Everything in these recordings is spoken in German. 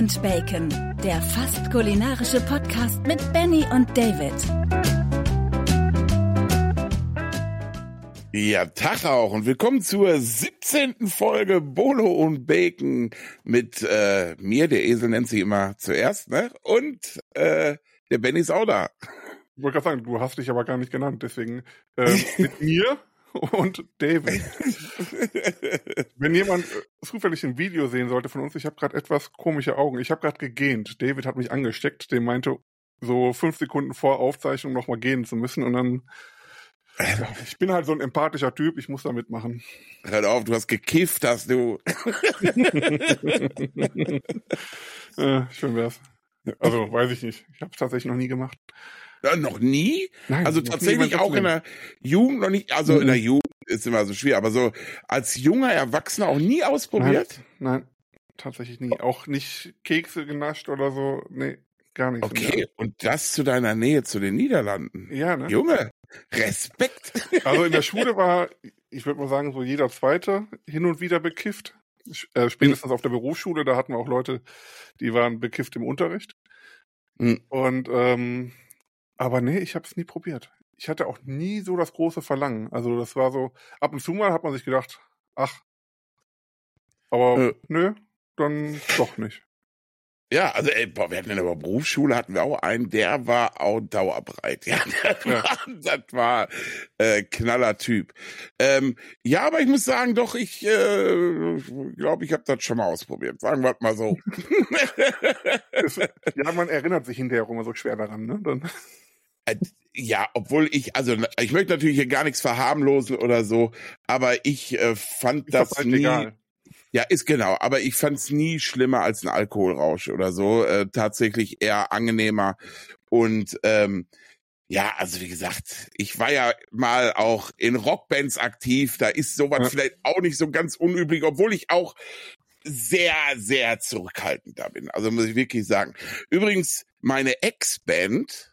und Bacon, der fast kulinarische Podcast mit Benny und David. Ja, Tag auch und willkommen zur 17. Folge Bolo und Bacon mit äh, mir, der Esel nennt sich immer zuerst, ne? Und äh, der Benny ist auch da. Ich wollte gerade sagen, du hast dich aber gar nicht genannt, deswegen äh, mit mir und David. Wenn jemand äh, zufällig ein Video sehen sollte von uns, ich habe gerade etwas komische Augen. Ich habe gerade gegähnt. David hat mich angesteckt. Der meinte, so fünf Sekunden vor Aufzeichnung nochmal gehen zu müssen. Und dann, ja, ich bin halt so ein empathischer Typ. Ich muss da mitmachen. Hör auf, du hast gekifft, hast du. äh, schön wär's. Also, weiß ich nicht. Ich habe es tatsächlich noch nie gemacht. Ja, noch nie? Nein, also tatsächlich auch in der Jugend noch nicht, also mhm. in der Jugend ist immer so schwer, aber so als junger Erwachsener auch nie ausprobiert? Nein, nein tatsächlich nie. Auch nicht Kekse genascht oder so, nee, gar nicht. Okay, und das zu deiner Nähe zu den Niederlanden. Ja, ne? Junge, Respekt. Also in der Schule war, ich würde mal sagen, so jeder Zweite hin und wieder bekifft. Äh, spätestens mhm. auf der Berufsschule, da hatten wir auch Leute, die waren bekifft im Unterricht. Mhm. Und ähm, aber nee, ich habe es nie probiert. Ich hatte auch nie so das große Verlangen. Also das war so, ab und zu mal hat man sich gedacht, ach, aber äh. nö, dann doch nicht. Ja, also ey, boah, wir hatten in der Berufsschule hatten wir auch einen, der war auch dauerbreit. Ja, das ja. war, das war äh, knaller Typ. Ähm, ja, aber ich muss sagen, doch, ich äh, glaube, ich habe das schon mal ausprobiert. Sagen wir mal so. ja, man erinnert sich hinterher auch immer so schwer daran, ne? Dann. Äh, ja, obwohl ich, also ich möchte natürlich hier gar nichts verharmlosen oder so, aber ich äh, fand ist das, nie. Egal. Ja, ist genau, aber ich fand es nie schlimmer als ein Alkoholrausch oder so. Äh, tatsächlich eher angenehmer. Und ähm, ja, also wie gesagt, ich war ja mal auch in Rockbands aktiv. Da ist sowas ja. vielleicht auch nicht so ganz unüblich, obwohl ich auch sehr, sehr zurückhaltend da bin. Also muss ich wirklich sagen. Übrigens, meine Ex-Band,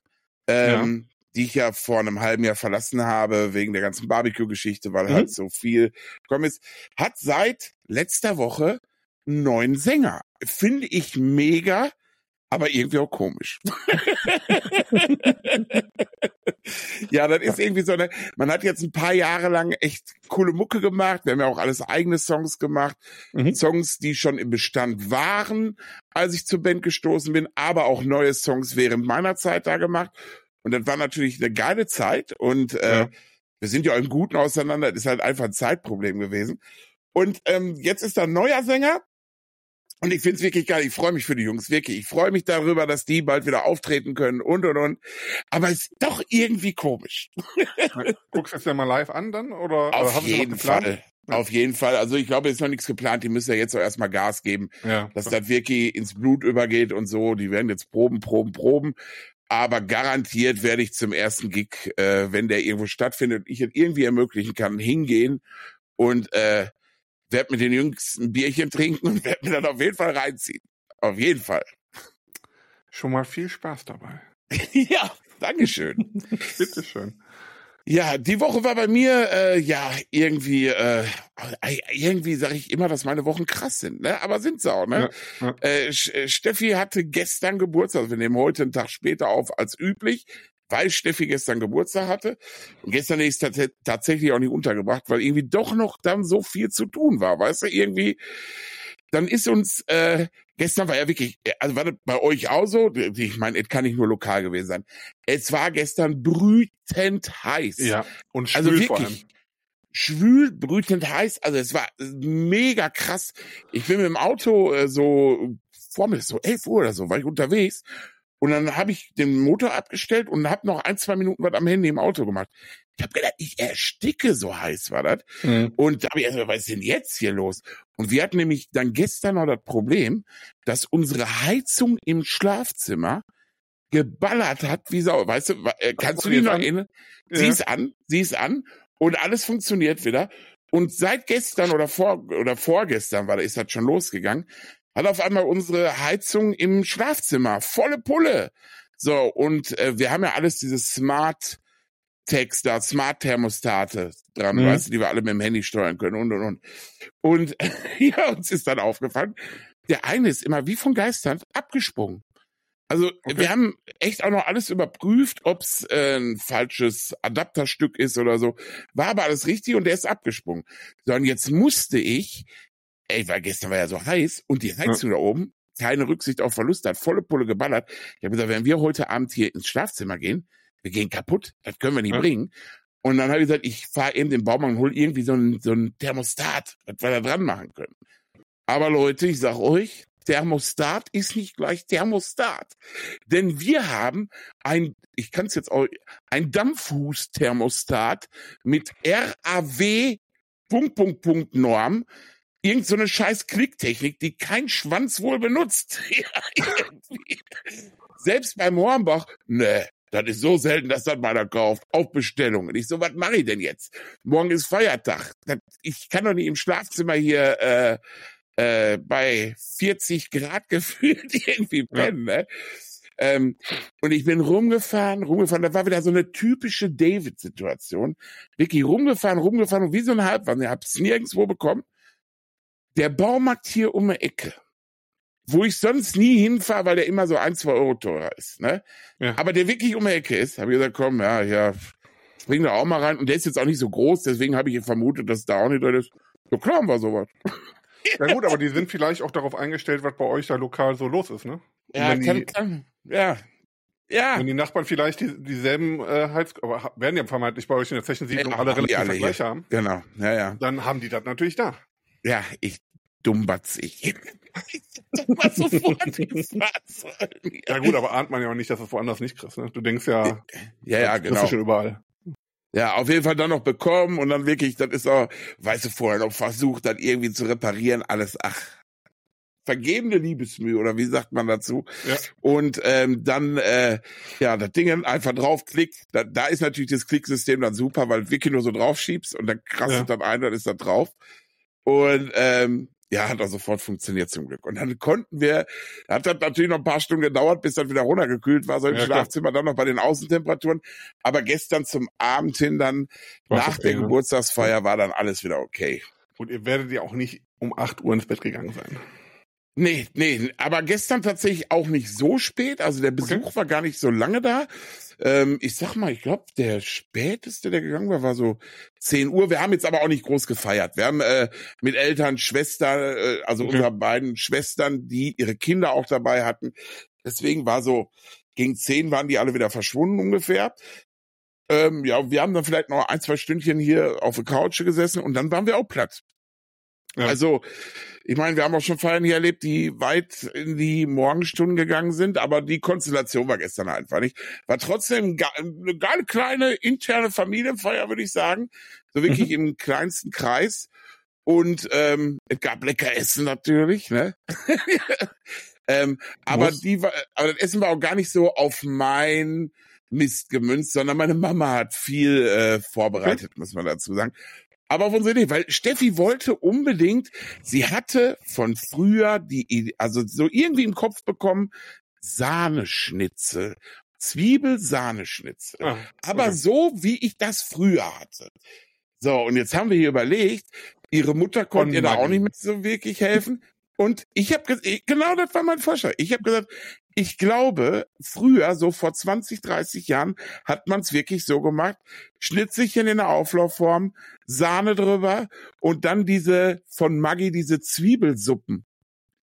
ähm, ja. die ich ja vor einem halben Jahr verlassen habe, wegen der ganzen Barbecue-Geschichte, weil mhm. halt so viel gekommen ist, hat seit letzter Woche einen neuen Sänger. Finde ich mega, aber irgendwie auch komisch. ja, das ist irgendwie so eine, man hat jetzt ein paar Jahre lang echt coole Mucke gemacht. Wir haben ja auch alles eigene Songs gemacht. Mhm. Songs, die schon im Bestand waren, als ich zur Band gestoßen bin, aber auch neue Songs während meiner Zeit da gemacht. Und das war natürlich eine geile Zeit und äh, ja. wir sind ja auch im Guten auseinander. Das ist halt einfach ein Zeitproblem gewesen. Und ähm, jetzt ist da ein neuer Sänger, und ich finde es wirklich geil. Ich freue mich für die Jungs, wirklich. Ich freue mich darüber, dass die bald wieder auftreten können und und und. Aber es ist doch irgendwie komisch. Guckst du es ja mal live an dann? Oder, Auf jeden Fall. Auf jeden Fall. Also ich glaube, es ist noch nichts geplant. Die müssen ja jetzt auch erstmal Gas geben, ja. dass das wirklich ins Blut übergeht und so. Die werden jetzt proben, proben, proben. Aber garantiert werde ich zum ersten Gig, äh, wenn der irgendwo stattfindet, ich es irgendwie ermöglichen kann, hingehen und äh, werde mit den Jungs ein Bierchen trinken und werde mir dann auf jeden Fall reinziehen. Auf jeden Fall. Schon mal viel Spaß dabei. ja, Dankeschön. Bitteschön. Ja, die Woche war bei mir äh, ja irgendwie äh, irgendwie sage ich immer, dass meine Wochen krass sind, ne? Aber sind sie auch, ne? Ja, ja. Äh, Steffi hatte gestern Geburtstag, also wir nehmen heute einen Tag später auf als üblich weil Steffi gestern Geburtstag hatte. Und gestern ist es tatsächlich auch nicht untergebracht, weil irgendwie doch noch dann so viel zu tun war. Weißt du, irgendwie, dann ist uns, äh, gestern war ja wirklich, also war das bei euch auch so? Ich meine, es kann nicht nur lokal gewesen sein. Es war gestern brütend heiß. Ja, und also schwül also wirklich, vor allem. Schwül, brütend heiß. Also es war mega krass. Ich bin mit dem Auto äh, so vor mir, so elf Uhr oder so, war ich unterwegs und dann habe ich den Motor abgestellt und habe noch ein, zwei Minuten was am Handy im Auto gemacht. Ich habe gedacht, ich ersticke, so heiß war das. Mhm. Und da habe ich erstmal, was ist denn jetzt hier los? Und wir hatten nämlich dann gestern noch das Problem, dass unsere Heizung im Schlafzimmer geballert hat wie Sau. Weißt du, äh, kannst du dich noch erinnern? Ja. Sie ist an, sie ist an und alles funktioniert wieder. Und seit gestern oder vor oder vorgestern war ist das schon losgegangen, hat auf einmal unsere Heizung im Schlafzimmer volle Pulle. So, und äh, wir haben ja alles diese Smart Text da, Smart Thermostate dran, mhm. weißt du, die wir alle mit dem Handy steuern können und und und. Und ja, uns ist dann aufgefallen, der eine ist immer wie von Geistern abgesprungen. Also okay. wir haben echt auch noch alles überprüft, ob's äh, ein falsches Adapterstück ist oder so. War aber alles richtig und der ist abgesprungen. So, und jetzt musste ich, ey, weil gestern war ja so heiß und die Heizung ja. da oben, keine Rücksicht auf Verluste, hat volle Pulle geballert. Ich habe gesagt, wenn wir heute Abend hier ins Schlafzimmer gehen, wir gehen kaputt, das können wir nicht ja. bringen. Und dann habe ich gesagt, ich fahre eben den Baumarkt und hol irgendwie so ein, so ein Thermostat, was wir da dran machen können. Aber Leute, ich sag euch, Thermostat ist nicht gleich Thermostat. Denn wir haben ein, ich kann es jetzt auch, ein Dampfhus-Thermostat mit RAW Punkt, Punkt, Punkt Norm. Irgend so eine scheiß Klicktechnik, die kein Schwanz wohl benutzt. Selbst beim Hornbach, ne, das ist so selten, dass das meiner kauft. Auf Bestellung. Und ich so, was mache ich denn jetzt? Morgen ist Feiertag. Ich kann doch nicht im Schlafzimmer hier äh, äh, bei 40 Grad gefühlt irgendwie pennen. Ja. Ne? Ähm, und ich bin rumgefahren, rumgefahren. Da war wieder so eine typische David-Situation. Wirklich rumgefahren, rumgefahren und wie so ein Halbwand. Ich hab's nirgendwo bekommen. Der Baumarkt hier um die Ecke, wo ich sonst nie hinfahre, weil der immer so ein, zwei Euro teurer ist. Ne? Ja. Aber der wirklich um die Ecke ist, habe ich gesagt, komm, ja, ja, spring da auch mal rein. Und der ist jetzt auch nicht so groß, deswegen habe ich vermutet, dass da auch nicht drin ist. So klar war sowas. Ja gut, aber die sind vielleicht auch darauf eingestellt, was bei euch da lokal so los ist, ne? Ja, kann, die, kann, ja. Ja. Wenn die Nachbarn vielleicht die, dieselben äh, Heiz... Aber werden ja vermeintlich bei euch in der Zechensiedlung ja, alle relativ alle gleich haben. Genau, ja, ja. Dann haben die das natürlich da. Ja, ich dummbatz ich. sofort ja gut, aber ahnt man ja auch nicht, dass du es woanders nicht kriegst. Ne? Du denkst ja, ja, ja, genau. schon überall. Ja, auf jeden Fall dann noch bekommen und dann wirklich, das ist auch, weißt du, vorher noch versucht, dann irgendwie zu reparieren, alles, ach, vergebene Liebesmühe oder wie sagt man dazu? Ja. Und ähm, dann äh, ja das Ding einfach draufklickt. Da, da ist natürlich das Klicksystem dann super, weil du wirklich nur so draufschiebst und dann krasst ja. dann ein, dann ist da drauf. Und ähm, ja, hat auch sofort funktioniert zum Glück. Und dann konnten wir, hat das natürlich noch ein paar Stunden gedauert, bis das wieder runtergekühlt war, so im ja, Schlafzimmer, klar. dann noch bei den Außentemperaturen. Aber gestern zum Abend hin dann, war nach der ne? Geburtstagsfeier, war dann alles wieder okay. Und ihr werdet ja auch nicht um acht Uhr ins Bett gegangen sein. Nee, nee, aber gestern tatsächlich auch nicht so spät. Also der Besuch okay. war gar nicht so lange da. Ähm, ich sag mal, ich glaube, der späteste, der gegangen war, war so 10 Uhr. Wir haben jetzt aber auch nicht groß gefeiert. Wir haben äh, mit Eltern, Schwestern, äh, also okay. unsere beiden Schwestern, die ihre Kinder auch dabei hatten. Deswegen war so, gegen 10 waren die alle wieder verschwunden ungefähr. Ähm, ja, wir haben dann vielleicht noch ein, zwei Stündchen hier auf der Couch gesessen und dann waren wir auch platt. Ja. Also, ich meine, wir haben auch schon Feiern hier erlebt, die weit in die Morgenstunden gegangen sind, aber die Konstellation war gestern einfach nicht. War trotzdem eine ganz kleine interne Familienfeier, würde ich sagen. So wirklich mhm. im kleinsten Kreis. Und ähm, es gab lecker Essen natürlich, ne? ähm, aber die war, aber das Essen war auch gar nicht so auf mein Mist gemünzt, sondern meine Mama hat viel äh, vorbereitet, okay. muss man dazu sagen. Aber auf unsere Idee, weil Steffi wollte unbedingt, sie hatte von früher die Idee, also so irgendwie im Kopf bekommen, Sahneschnitzel. Zwiebel-Sahneschnitzel. Ah, Aber okay. so, wie ich das früher hatte. So, und jetzt haben wir hier überlegt, ihre Mutter konnte ihr da auch nicht mehr so wirklich helfen. Und ich habe genau das war mein Vorschlag. Ich habe gesagt, ich glaube, früher, so vor 20, 30 Jahren, hat man es wirklich so gemacht. Schnitzelchen in der Auflaufform, Sahne drüber und dann diese von Maggi, diese Zwiebelsuppen.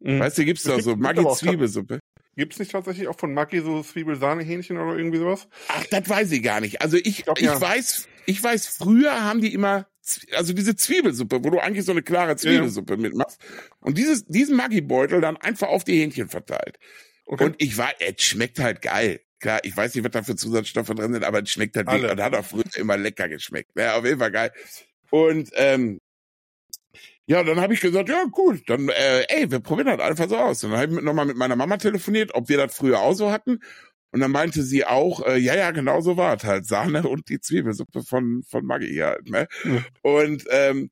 Mhm. Weißt du, gibt's da so Maggi-Zwiebelsuppe. Gibt's nicht tatsächlich auch von Maggi so Zwiebelsahnehähnchen oder irgendwie sowas? Ach, das weiß ich gar nicht. Also ich, ich, glaub, ich ja. weiß, ich weiß, früher haben die immer, also diese Zwiebelsuppe, wo du eigentlich so eine klare Zwiebelsuppe ja. mitmachst und dieses, diesen Maggi-Beutel dann einfach auf die Hähnchen verteilt. Okay. Und ich war, es schmeckt halt geil. Klar, ich weiß nicht, was da für Zusatzstoffe drin sind, aber es schmeckt halt Alle. und hat auch früher immer lecker geschmeckt. Ja, auf jeden Fall geil. Und ähm, ja, dann habe ich gesagt, ja gut, dann äh, ey, wir probieren das einfach so aus. Und dann habe ich nochmal mit meiner Mama telefoniert, ob wir das früher auch so hatten. Und dann meinte sie auch, äh, ja, ja, genau so war es halt. Sahne und die Zwiebelsuppe von, von Maggi halt. Ne? Mhm. Und ähm,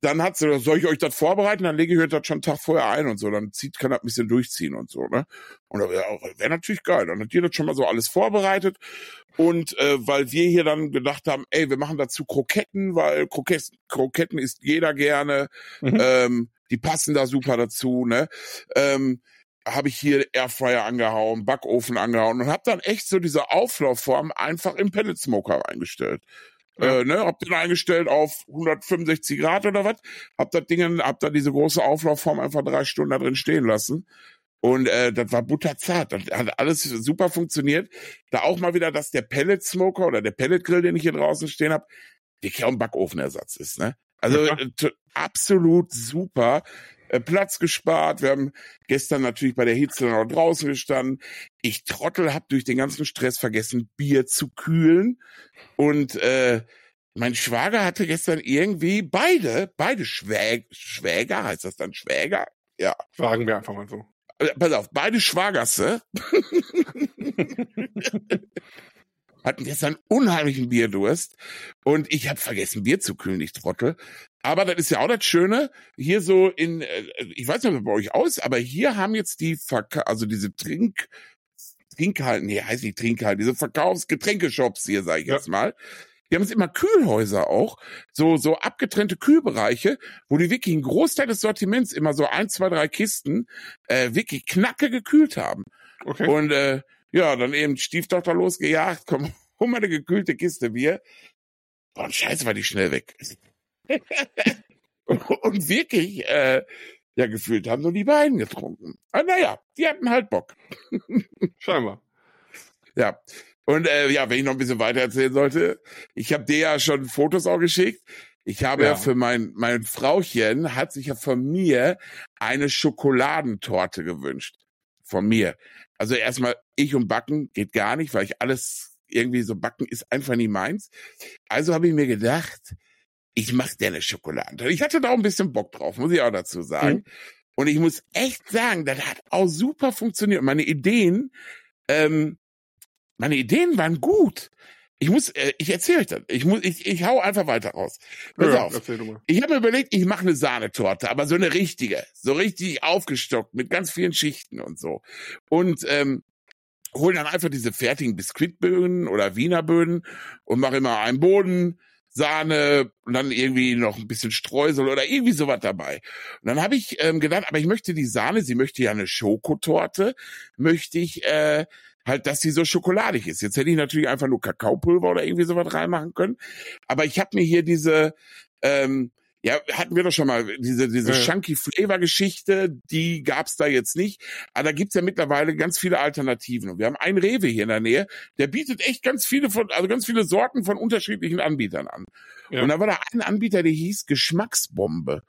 dann hat sie, soll ich euch das vorbereiten? Dann lege ich euch das schon einen Tag vorher ein und so. Dann zieht, kann das ein bisschen durchziehen und so, ne? Und das wäre wär natürlich geil. Dann hat ihr das schon mal so alles vorbereitet. Und äh, weil wir hier dann gedacht haben, ey, wir machen dazu Kroketten, weil Kroketten, Kroketten isst jeder gerne. Mhm. Ähm, die passen da super dazu, ne? Ähm, habe ich hier Airfryer angehauen, Backofen angehauen und habe dann echt so diese Auflaufform einfach im Pellet Smoker eingestellt. Ja. Äh, ne, hab den eingestellt auf 165 Grad oder was, hab das Ding, hab da diese große Auflaufform einfach drei Stunden da drin stehen lassen. Und äh, das war butterzart. Das hat alles super funktioniert. Da auch mal wieder, dass der Pellet Smoker oder der Pellet Grill, den ich hier draußen stehen habe, auch ein Backofenersatz ist. Ne? Also ja. äh, absolut super. Äh, Platz gespart. Wir haben gestern natürlich bei der Hitze noch draußen gestanden. Ich Trottel hab durch den ganzen Stress vergessen, Bier zu kühlen. Und äh, mein Schwager hatte gestern irgendwie beide, beide Schwä Schwäger, heißt das dann Schwäger? Ja. Sagen wir einfach mal so. Äh, pass auf, beide Schwagerste hatten gestern unheimlichen Bierdurst und ich habe vergessen, Bier zu kühlen, ich Trottel. Aber das ist ja auch das Schöne, hier so in, äh, ich weiß nicht, wie bei euch aus, aber hier haben jetzt die, Verka also diese Trink, Trinkhalten, nee, heißt nicht Trinkhalten, diese Verkaufsgetränkeshops hier, sage ich ja. jetzt mal. Die haben jetzt immer Kühlhäuser auch, so, so abgetrennte Kühlbereiche, wo die wirklich einen Großteil des Sortiments immer so ein, zwei, drei Kisten äh, wirklich knacke gekühlt haben. Okay. Und äh, ja, dann eben Stieftochter losgejagt, komm, hol mal eine gekühlte Kiste Bier. Boah, und scheiße, war die schnell weg. und wirklich, äh, ja, gefühlt haben nur die beiden getrunken. Aber naja, die hatten halt Bock. Scheinbar. Ja. Und äh, ja, wenn ich noch ein bisschen weiter erzählen sollte, ich habe dir ja schon Fotos auch geschickt. Ich habe ja, ja für mein, mein Frauchen, hat sich ja von mir eine Schokoladentorte gewünscht. Von mir. Also erstmal, ich und Backen geht gar nicht, weil ich alles irgendwie so backen ist einfach nie meins. Also habe ich mir gedacht, ich mache dir eine Schokolade. Ich hatte da auch ein bisschen Bock drauf, muss ich auch dazu sagen. Mhm. Und ich muss echt sagen, das hat auch super funktioniert. Meine Ideen, ähm, meine Ideen waren gut. Ich muss, äh, ich erzähle euch das. Ich muss, ich, ich hau einfach weiter raus. Pass ja, auf. Ich habe mir überlegt, ich mache eine Sahnetorte, aber so eine richtige, so richtig aufgestockt mit ganz vielen Schichten und so. Und ähm, hol dann einfach diese fertigen Biskuitböden oder Wienerböden und mache immer einen Boden, Sahne und dann irgendwie noch ein bisschen Streusel oder irgendwie sowas dabei. Und dann habe ich ähm, gedacht, aber ich möchte die Sahne, sie möchte ja eine Schokotorte, möchte ich äh, halt, dass sie so schokoladig ist. Jetzt hätte ich natürlich einfach nur Kakaopulver oder irgendwie sowas reinmachen können. Aber ich habe mir hier diese, ähm, ja, hatten wir doch schon mal diese diese ja. Chunky Flavor Geschichte, die gab's da jetzt nicht, aber da gibt's ja mittlerweile ganz viele Alternativen und wir haben einen Rewe hier in der Nähe, der bietet echt ganz viele von also ganz viele Sorten von unterschiedlichen Anbietern an. Ja. Und da war da ein Anbieter, der hieß Geschmacksbombe.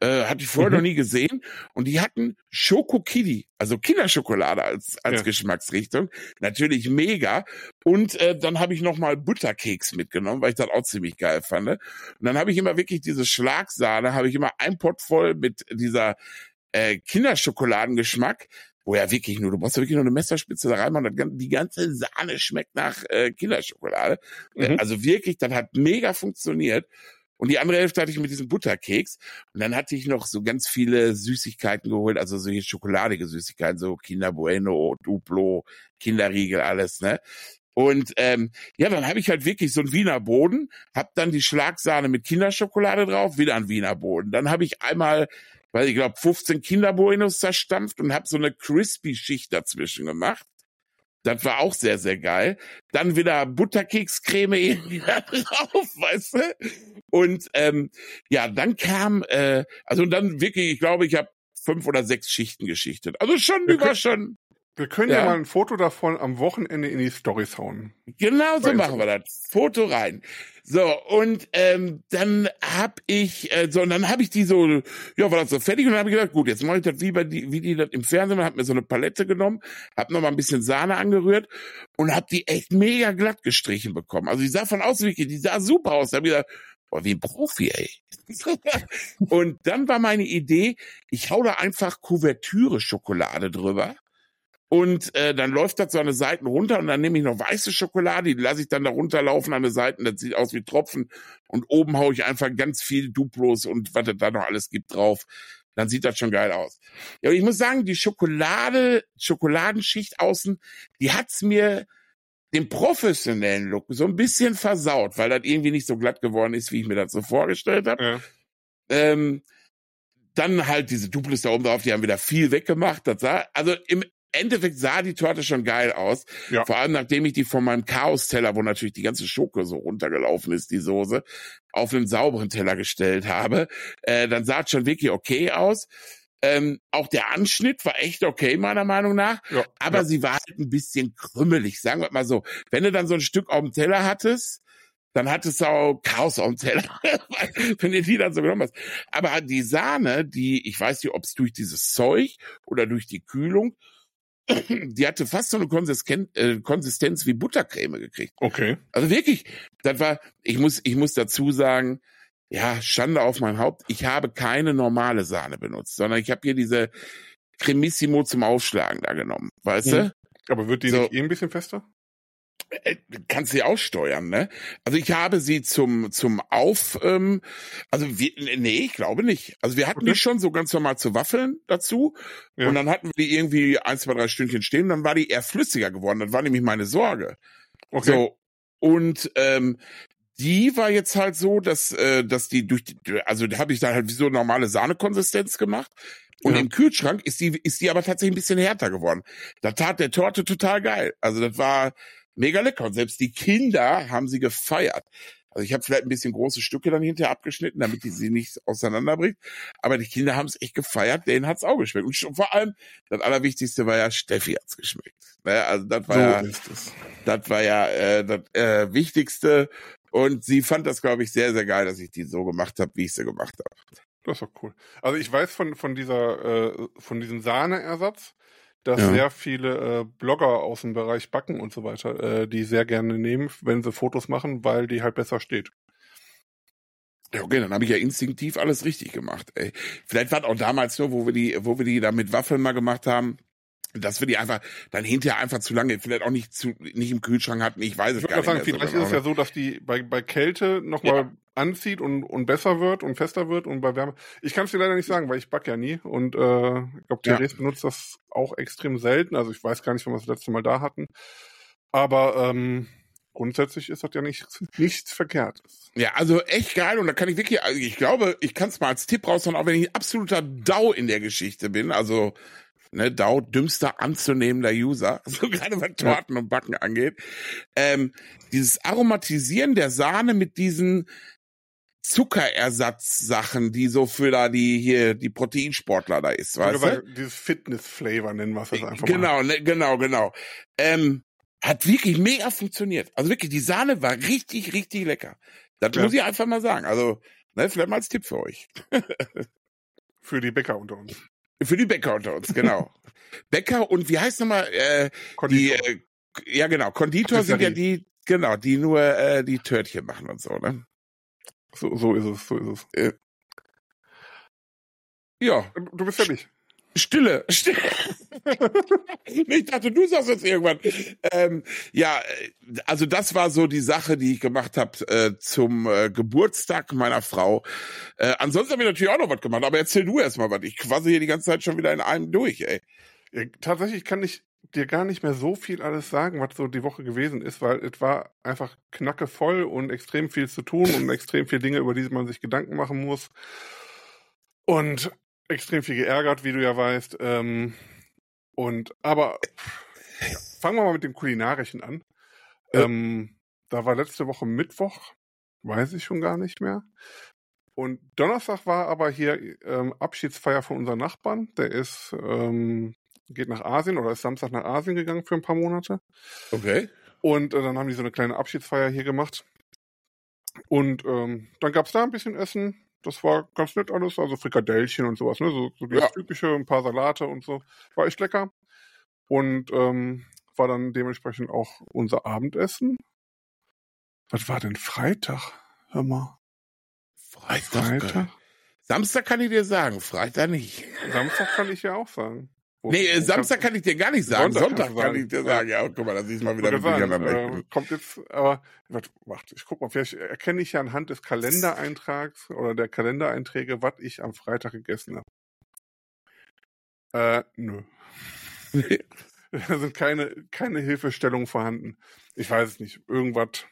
Äh, hatte ich vorher mhm. noch nie gesehen. Und die hatten Schoko Kitty, also Kinderschokolade als, als ja. Geschmacksrichtung. Natürlich mega. Und äh, dann habe ich nochmal Butterkeks mitgenommen, weil ich das auch ziemlich geil fand. Und dann habe ich immer wirklich diese Schlagsahne, habe ich immer ein Pot voll mit dieser äh, Kinderschokoladengeschmack wo ja wirklich nur, du brauchst ja wirklich nur eine Messerspitze da reinmachen, die ganze Sahne schmeckt nach äh, Kinderschokolade. Mhm. Also wirklich, das hat mega funktioniert. Und die andere Hälfte hatte ich mit diesem Butterkeks. Und dann hatte ich noch so ganz viele Süßigkeiten geholt, also so hier schokoladige Süßigkeiten, so Kinder Bueno, Duplo, Kinderriegel, alles, ne? Und ähm, ja, dann habe ich halt wirklich so einen Wiener Boden, hab dann die Schlagsahne mit Kinderschokolade drauf, wieder ein Wiener Boden. Dann habe ich einmal, weil ich glaube, 15 Kinderbuenos zerstampft und habe so eine crispy Schicht dazwischen gemacht. Das war auch sehr, sehr geil. Dann wieder Butterkekscreme irgendwie da drauf, weißt du? Und ähm, ja, dann kam, äh, also dann wirklich, ich glaube, ich habe fünf oder sechs Schichten geschichtet. Also schon, war schon. Wir können ja. ja. mal ein Foto davon am Wochenende in die Stories hauen. Genau so machen wir das. Foto rein. So, und ähm, dann hab ich, äh, so, und dann hab ich die so, ja, war das so fertig und dann hab ich gedacht, gut, jetzt mache ich das wie bei die, wie die das im Fernsehen, hab mir so eine Palette genommen, hab noch mal ein bisschen Sahne angerührt und hab die echt mega glatt gestrichen bekommen. Also die sah von außen wirklich, die sah super aus. Da hab ich gedacht, boah, wie ein Profi, ey. und dann war meine Idee, ich hau da einfach Kuvertüre Schokolade drüber Und äh, dann läuft das so an den Seiten runter und dann nehme ich noch weiße Schokolade, die lasse ich dann da runterlaufen an den Seiten. Das sieht aus wie Tropfen. Und oben haue ich einfach ganz viel Duplos und was es da noch alles gibt drauf. Dann sieht das schon geil aus. Ja, und ich muss sagen, die Schokolade, Schokoladenschicht außen, die hat's mir den professionellen Look so ein bisschen versaut, weil das irgendwie nicht so glatt geworden ist, wie ich mir das so vorgestellt habe. Ja. Ähm, dann halt diese Duplos da oben drauf, die haben wieder viel weggemacht. Das sah, also im Endeffekt sah die Torte schon geil aus. Ja. Vor allem nachdem ich die von meinem Chaos-Teller, wo natürlich die ganze Schoko so runtergelaufen ist, die Soße, auf einen sauberen Teller gestellt habe, äh, dann sah es schon wirklich okay aus. Ähm, auch der Anschnitt war echt okay, meiner Meinung nach. Ja, aber ja. sie war halt ein bisschen krümmelig, sagen wir mal so. Wenn du dann so ein Stück auf dem Teller hattest, dann hattest du auch Chaos auf dem Teller, wenn du die dann so genommen hast. Aber die Sahne, die, ich weiß nicht, ob es durch dieses Zeug oder durch die Kühlung, die hatte fast so eine Konsistenz, äh, Konsistenz wie Buttercreme gekriegt. Okay. Also wirklich, das war, ich muss, ich muss dazu sagen, ja, Schande auf mein Haupt. Ich habe keine normale Sahne benutzt, sondern ich habe hier diese Cremissimo zum Aufschlagen da genommen, weißt hm. du? Aber wird die so, nicht eh ein bisschen fester? Kannst sie aussteuern, ne? Also ich habe sie zum zum Auf, ähm, also wir, nee, ich glaube nicht. Also wir hatten okay. die schon so ganz normal zu Waffeln dazu ja. und dann hatten wir die irgendwie ein, zwei, drei Stündchen stehen, dann war die eher flüssiger geworden. Das war nämlich meine Sorge. Okay. So und ähm, die war jetzt halt so, dass äh, dass die durch die, also da habe ich dann halt wie so normale Sahnekonsistenz gemacht und ja. im Kühlschrank ist die ist die aber tatsächlich ein bisschen härter geworden. Da tat der Torte total geil. Also das war mega lecker. Und selbst die Kinder haben sie gefeiert. Also ich habe vielleicht ein bisschen große Stücke dann hinterher abgeschnitten, damit die sie nicht auseinanderbringt. Aber die Kinder haben es echt gefeiert, denen hat's auch geschmeckt. Und vor allem, das Allerwichtigste war ja, Steffi hat's geschmeckt. Naja, ne, also das war so ja, das war ja äh, das äh, Wichtigste. Und sie fand das, glaube ich, sehr, sehr geil, dass ich die so gemacht habe, wie ich sie gemacht habe. Das ist doch cool. Also ich weiß von, von dieser, äh, von diesem Sahneersatz, dass ja. sehr viele äh, Blogger aus dem Bereich Backen und so weiter, äh, die sehr gerne nehmen, wenn sie Fotos machen, weil die halt besser steht. Ja, okay, dann habe ich ja instinktiv alles richtig gemacht. Ey. Vielleicht war es auch damals nur, wo wir die, wo wir die da mit Waffeln mal gemacht haben, dass wir die einfach dann hinterher einfach zu lange, vielleicht auch nicht zu nicht im Kühlschrank hatten. Ich weiß es ich gar nicht. Sagen, vielleicht so ist es ja so, dass die bei, bei Kälte nochmal ja. Anzieht und, und besser wird und fester wird und bei Wärme. Ich kann es dir leider nicht sagen, weil ich back ja nie und äh, ich glaube, Therese ja. benutzt das auch extrem selten. Also ich weiß gar nicht, wann wir das letzte Mal da hatten. Aber ähm, grundsätzlich ist das ja nichts, nichts Verkehrtes. Ja, also echt geil und da kann ich wirklich, also ich glaube, ich kann es mal als Tipp raushauen, auch wenn ich absoluter Dau in der Geschichte bin, also ne, Dow dümmster anzunehmender User, so gerade was Torten ja. und Backen angeht. Ähm, dieses Aromatisieren der Sahne mit diesen Zuckerersatzsachen, die so für da die hier die Proteinsportler da ist, weißt du? Dieses Fitness-Flavor nennen wir es einfach genau, mal. Genau, genau, genau. Ähm, hat wirklich mega funktioniert. Also wirklich, die Sahne war richtig, richtig lecker. Das ja. muss ich einfach mal sagen. Also, ne, vielleicht mal als Tipp für euch. für die Bäcker unter uns. Für die Bäcker unter uns, genau. Bäcker und wie heißt nochmal äh, die äh, ja genau, Konditor sind ja die, genau, die nur äh, die Törtchen machen und so, ne? So, so ist es, so ist es. Äh, ja. Du bist fertig. Stille, Stille. ich dachte, du sagst jetzt irgendwann. Ähm, ja, also das war so die Sache, die ich gemacht habe äh, zum äh, Geburtstag meiner Frau. Äh, ansonsten habe ich natürlich auch noch was gemacht, aber erzähl du erst mal was. Ich quasse hier die ganze Zeit schon wieder in einem durch, ey. Ja, tatsächlich kann ich dir gar nicht mehr so viel alles sagen, was so die Woche gewesen ist, weil es war einfach knackevoll und extrem viel zu tun und extrem viele Dinge, über die man sich Gedanken machen muss. Und extrem viel geärgert, wie du ja weißt. Ähm, und aber ja, fangen wir mal mit dem kulinarischen an. Ähm, da war letzte Woche Mittwoch, weiß ich schon gar nicht mehr. Und Donnerstag war aber hier ähm, Abschiedsfeier von unserem Nachbarn. Der ist ähm, geht nach Asien oder ist Samstag nach Asien gegangen für ein paar Monate. Okay. Und äh, dann haben die so eine kleine Abschiedsfeier hier gemacht. Und ähm, dann gab es da ein bisschen Essen das war ganz nett alles, also Frikadellchen und sowas, ne? So, so das ja. typische, ein paar Salate und so. War echt lecker. Und ähm, war dann dementsprechend auch unser Abendessen. Was war denn Freitag? Hör mal. Freitag? Freitag? Samstag kann ich dir sagen, Freitag nicht. Samstag kann ich ja auch sagen. Nee, äh, Samstag kann ich dir gar nicht sagen. Sonntag, Sonntag kann ich dir sagen. Ja, guck mal, das ist mal wieder mit sagen, äh, Kommt jetzt, aber warte, ich guck mal, vielleicht erkenne ich ja anhand des Kalendereintrags oder der Kalendereinträge, was ich am Freitag gegessen habe. Äh, nö. da sind keine, keine Hilfestellungen vorhanden. Ich weiß es nicht. Irgendwas.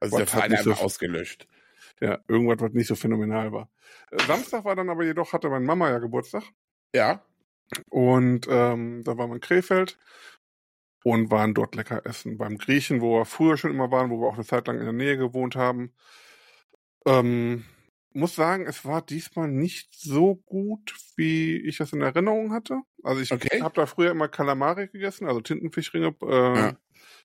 Also der Verein einfach so, ausgelöscht. Ja, irgendwas, was nicht so phänomenal war. Äh, Samstag war dann aber jedoch, hatte meine Mama ja Geburtstag. Ja. Und ähm, da waren wir in Krefeld und waren dort lecker essen. Beim Griechen, wo wir früher schon immer waren, wo wir auch eine Zeit lang in der Nähe gewohnt haben. Ähm, muss sagen, es war diesmal nicht so gut, wie ich das in Erinnerung hatte. Also ich okay. habe da früher immer Kalamari gegessen, also Tintenfischringe äh, ja.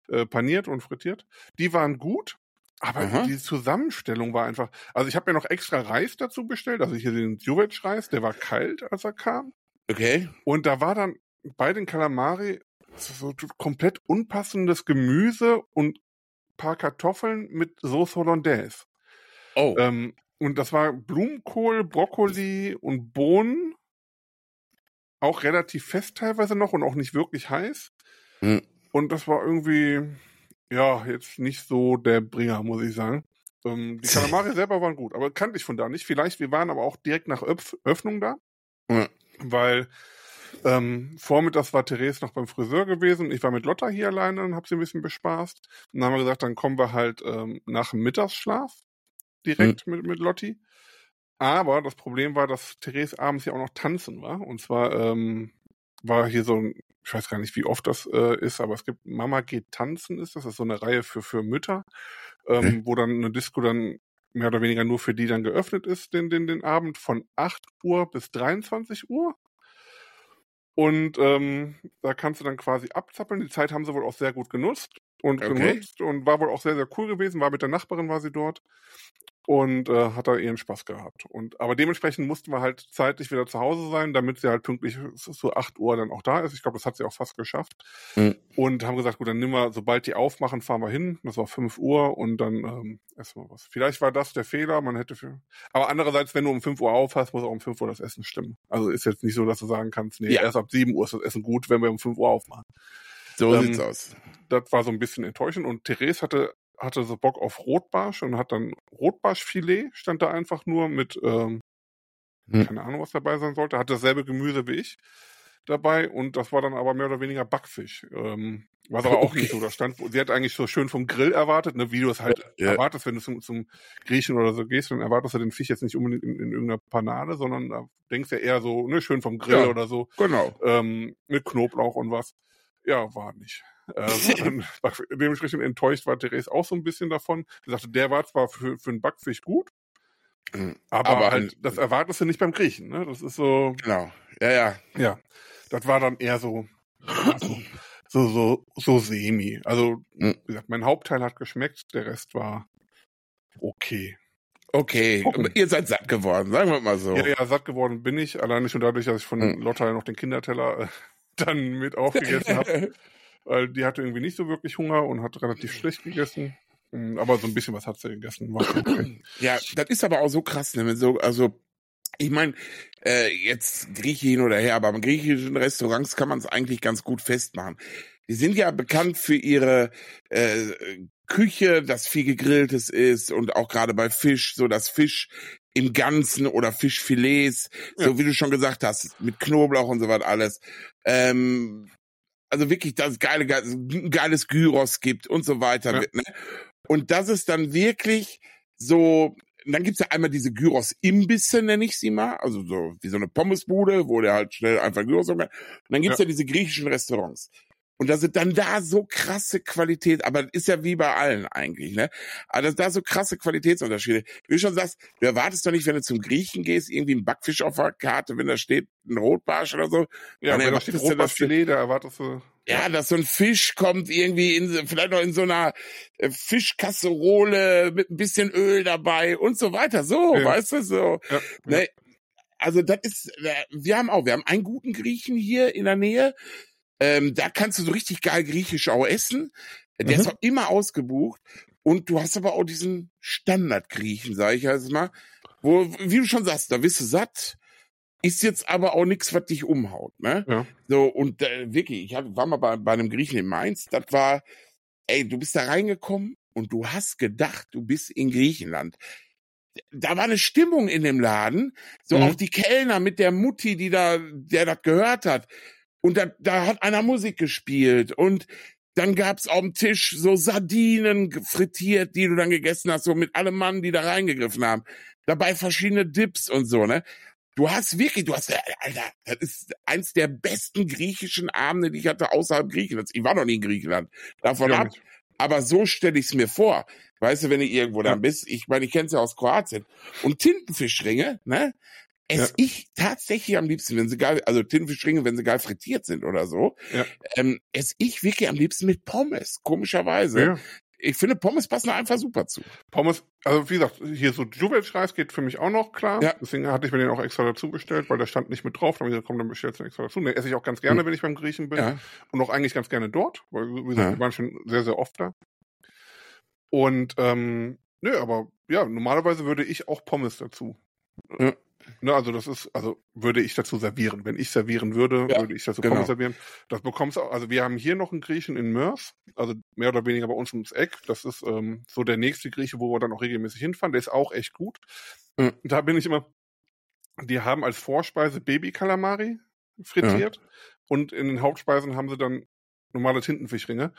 äh, paniert und frittiert. Die waren gut, aber Aha. die Zusammenstellung war einfach. Also ich habe mir noch extra Reis dazu bestellt, also hier den Juvic-Reis, der war kalt, als er kam. Okay. Und da war dann bei den Kalamari so komplett unpassendes Gemüse und paar Kartoffeln mit Sauce Hollandaise. Oh. Ähm, und das war Blumenkohl, Brokkoli und Bohnen. Auch relativ fest teilweise noch und auch nicht wirklich heiß. Hm. Und das war irgendwie, ja, jetzt nicht so der Bringer, muss ich sagen. Ähm, die Kalamari selber waren gut, aber kannte ich von da nicht. Vielleicht, wir waren aber auch direkt nach Öpf Öffnung da. Hm weil ähm, vormittags war Therese noch beim Friseur gewesen. Ich war mit Lotta hier alleine und habe sie ein bisschen bespaßt. Und dann haben wir gesagt, dann kommen wir halt ähm, nach dem Mittagsschlaf direkt mhm. mit, mit Lotti. Aber das Problem war, dass Therese abends ja auch noch tanzen war. Und zwar ähm, war hier so ein, ich weiß gar nicht, wie oft das äh, ist, aber es gibt Mama geht tanzen, ist das. Das ist so eine Reihe für, für Mütter, ähm, mhm. wo dann eine Disco dann mehr oder weniger nur für die dann geöffnet ist, den, den, den Abend von 8 Uhr bis 23 Uhr. Und ähm, da kannst du dann quasi abzappeln. Die Zeit haben sie wohl auch sehr gut genutzt und okay. genutzt und war wohl auch sehr, sehr cool gewesen. War mit der Nachbarin war sie dort und äh, hat da ihren Spaß gehabt. Und aber dementsprechend mussten wir halt zeitlich wieder zu Hause sein, damit sie halt pünktlich so 8 Uhr dann auch da ist. Ich glaube, das hat sie auch fast geschafft. Mhm. Und haben gesagt, gut, dann nimm wir, sobald die aufmachen, fahren wir hin. Das war 5 Uhr und dann ähm, essen wir was. Vielleicht war das der Fehler, man hätte für. Aber andererseits, wenn du um 5 Uhr aufhast, muss auch um 5 Uhr das Essen stimmen. Also ist jetzt nicht so, dass du sagen kannst, nee, ja. erst ab 7 Uhr ist das Essen gut, wenn wir um 5 Uhr aufmachen. So ähm, sieht's aus. Das war so ein bisschen enttäuschend und Therese hatte hatte so Bock auf Rotbarsch und hat dann Rotbarschfilet, stand da einfach nur mit, ähm, hm. keine Ahnung, was dabei sein sollte, hat dasselbe Gemüse wie ich dabei und das war dann aber mehr oder weniger Backfisch. Ähm, was aber auch okay. nicht so da stand. Sie hat eigentlich so schön vom Grill erwartet, ne, wie du es halt ja. erwartest, wenn du zum, zum Griechen oder so gehst, dann erwartest du den Fisch jetzt nicht unbedingt in, in irgendeiner Panade, sondern da denkst du ja eher so, ne, schön vom Grill ja, oder so. Genau. Ähm, mit Knoblauch und was. Ja, war nicht. Äh, dementsprechend enttäuscht war Therese auch so ein bisschen davon. Sie sagte, der war zwar für, für einen Backfisch gut, mhm. aber, aber halt, das erwartest du nicht beim Griechen. Ne? Das ist so. Genau. Ja, ja. Ja. Das war dann eher so, so, so, so semi. Also, mhm. wie gesagt, mein Hauptteil hat geschmeckt, der Rest war okay. Okay, ihr seid satt geworden, sagen wir mal so. Ja, ja, satt geworden bin ich, alleine schon dadurch, dass ich von mhm. Lotta noch den Kinderteller äh, dann mit aufgegessen habe. weil die hatte irgendwie nicht so wirklich Hunger und hat relativ schlecht gegessen. Hm, aber so ein bisschen was hat sie gegessen. Ja, das ist aber auch so krass, ne? So, also ich meine, äh, jetzt Grieche hin oder her, aber im griechischen Restaurants kann man es eigentlich ganz gut festmachen. Die sind ja bekannt für ihre äh, Küche, dass viel gegrilltes ist und auch gerade bei Fisch, so das Fisch im Ganzen oder Fischfilets, ja. so wie du schon gesagt hast, mit Knoblauch und so was alles. Ähm, also wirklich das geile, geiles Gyros gibt und so weiter. Ja. Ne? Und das ist dann wirklich so, dann gibt's ja einmal diese Gyros-Imbisse, nenne ich sie mal, also so wie so eine Pommesbude, wo der halt schnell einfach Gyros kann. Und dann gibt's ja. ja diese griechischen Restaurants. Und da sind dann da so krasse Qualität, aber ist ja wie bei allen eigentlich, ne? Aber das da so krasse Qualitätsunterschiede. Wie du schon sagst, du erwartest doch nicht, wenn du zum Griechen gehst, irgendwie ein Backfisch auf der Karte, wenn da steht ein Rotbarsch oder so. Ja, wenn da steht Rotbarschfilet, da erwartest du. Ja, dass so ein Fisch kommt irgendwie in, vielleicht noch in so einer äh, Fischkasserole mit ein bisschen Öl dabei und so weiter. So, ja. weißt du, so. Ja. Ne? Also das ist, äh, wir haben auch, wir haben einen guten Griechen hier in der Nähe, ähm, da kannst du so richtig geil griechisch auch essen. Der mhm. ist auch immer ausgebucht. Und du hast aber auch diesen Standard-Griechen, sag ich jetzt mal. Wo, wie du schon sagst, da bist du satt. ist jetzt aber auch nichts, was dich umhaut, ne? Ja. So, und äh, wirklich, ich hab, war mal bei, bei einem Griechen in Mainz, das war, ey, du bist da reingekommen und du hast gedacht, du bist in Griechenland. Da war eine Stimmung in dem Laden, so Mhm. auch die Kellner mit der Mutti, die da, der das gehört hat. Und da, da hat einer Musik gespielt und dann gab's auf dem Tisch so Sardinen frittiert, die du dann gegessen hast, so mit allem Mann, die da reingegriffen haben. Dabei verschiedene Dips und so, ne? Du hast wirklich, du hast, äh, Alter, das ist eins der besten griechischen Abende, die ich hatte außerhalb Griechenlands. Ich war noch nie in Griechenland. Davon ab. Aber so stelle ich es mir vor. Weißt du, wenn du irgendwo dann bist, ich meine, ich kenne es ja aus Kroatien. Und Tintenfischringe, ne? Ess Ja. ich tatsächlich am liebsten, wenn sie geil, also Tintenfischringe, wenn sie geil frittiert sind oder so, Ja. ähm, esse ich wirklich am liebsten mit Pommes, komischerweise. Ja. Ich finde, Pommes passen da einfach super zu. Pommes, also wie gesagt, hier so Juwelsch-Reis geht für mich auch noch klar. Ja. Deswegen hatte ich mir den auch extra dazu bestellt, weil der stand nicht mit drauf. Dann habe ich gesagt, komm, dann bestellst du den extra dazu. Den esse ich auch ganz gerne, wenn ich beim Griechen bin. Ja. Und auch eigentlich ganz gerne dort, weil, wie gesagt, wir waren schon sehr, sehr oft da. Und, ähm, nö, aber ja, normalerweise würde ich auch Pommes dazu. Ja. Ne, also das ist, also würde ich dazu servieren. Wenn ich servieren würde, Ja, würde ich dazu genau. Servieren. Das bekommst du auch, also wir haben hier noch einen Griechen in Mörs, also mehr oder weniger bei uns ums Eck. Das ist ähm, so der nächste Grieche, wo wir dann auch regelmäßig hinfahren. Der ist auch echt gut. Mhm. Da bin ich immer, die haben als Vorspeise Baby-Kalamari frittiert und in den Hauptspeisen haben sie dann normale Tintenfischringe.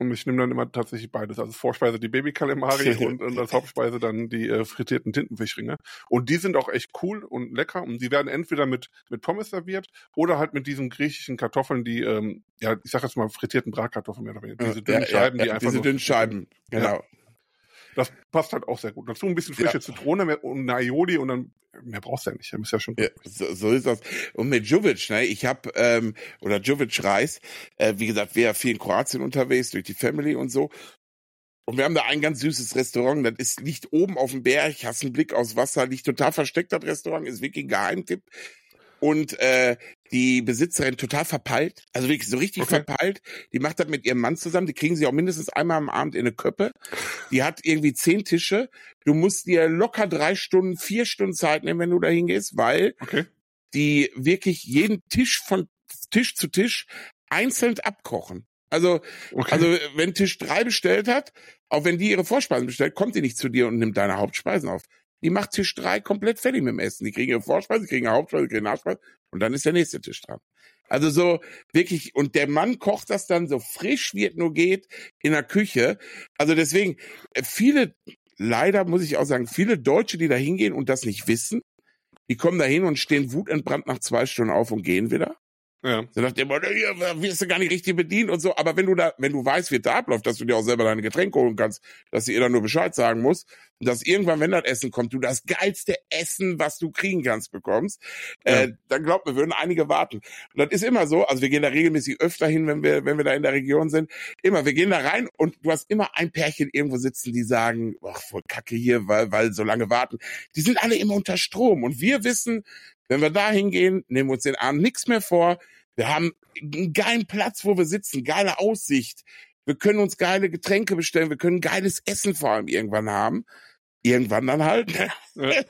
Und ich nehme dann immer tatsächlich beides. Also Vorspeise die Baby-Kalamari und, und als Hauptspeise dann die äh, frittierten Tintenfischringe. Und die sind auch echt cool und lecker. Und die werden entweder mit, mit Pommes serviert oder halt mit diesen griechischen Kartoffeln, die, ähm, ja, ich sag jetzt mal frittierten Bratkartoffeln mehr oder weniger. Diese dünnen Scheiben, die einfach Diese so- dünnen Scheiben, genau. Das passt halt auch sehr gut. Dazu ein bisschen frische Ja. Zitrone und eine Aioli und dann mehr brauchst du ja nicht. Ist ja schon. Ja, so, so ist das. Und mit Jovic, ne, ich hab ähm, oder Jovic Reis, äh, wie gesagt, wir ja viel in Kroatien unterwegs, durch die Family und so. Und wir haben da ein ganz süßes Restaurant, das ist, liegt oben auf dem Berg, hast einen Blick aufs Wasser, liegt total versteckt, das Restaurant, ist wirklich ein Geheimtipp. Und äh, die Besitzerin total verpeilt, also wirklich so richtig Okay. verpeilt. Die macht das mit ihrem Mann zusammen, die kriegen sie auch mindestens einmal am Abend in eine Köppe. Die hat irgendwie zehn Tische. Du musst dir locker drei Stunden, vier Stunden Zeit nehmen, wenn du da hingehst, weil Okay. die wirklich jeden Tisch von Tisch zu Tisch einzeln abkochen. Also, okay. also wenn Tisch drei bestellt hat, auch wenn die ihre Vorspeisen bestellt, kommt die nicht zu dir und nimmt deine Hauptspeisen auf. Die macht Tisch drei komplett fertig mit dem Essen. Die kriegen ihre Vorspeise, die kriegen ihre Hauptspeise, die kriegen Nachspeise und dann ist der nächste Tisch dran. Also so wirklich, und der Mann kocht das dann so frisch, wie es nur geht, in der Küche. Also deswegen, äh, viele, leider muss ich auch sagen, viele Deutsche, die da hingehen und das nicht wissen, die kommen da hin und stehen wutentbrannt nach zwei Stunden auf und gehen wieder. Ja. Nach dem Motto, hier wirst du gar nicht richtig bedient und so. Aber wenn du da, wenn du weißt, wie da abläuft, dass du dir auch selber deine Getränke holen kannst, dass du ihr dann nur Bescheid sagen musst und dass irgendwann, wenn das Essen kommt, du das geilste Essen, was du kriegen kannst, bekommst, Ja. äh, dann glaubt mir, würden einige warten. Und das ist immer so, also wir gehen da regelmäßig öfter hin, wenn wir, wenn wir da in der Region sind. Immer, wir gehen da rein und du hast immer ein Pärchen irgendwo sitzen, die sagen, ach, voll Kacke hier, weil, weil so lange warten. Die sind alle immer unter Strom und wir wissen, wenn wir da hingehen, nehmen wir uns den Abend nichts mehr vor. Wir haben einen geilen Platz, wo wir sitzen, geile Aussicht. Wir können uns geile Getränke bestellen, wir können geiles Essen vor allem irgendwann haben. Irgendwann dann halt. ne?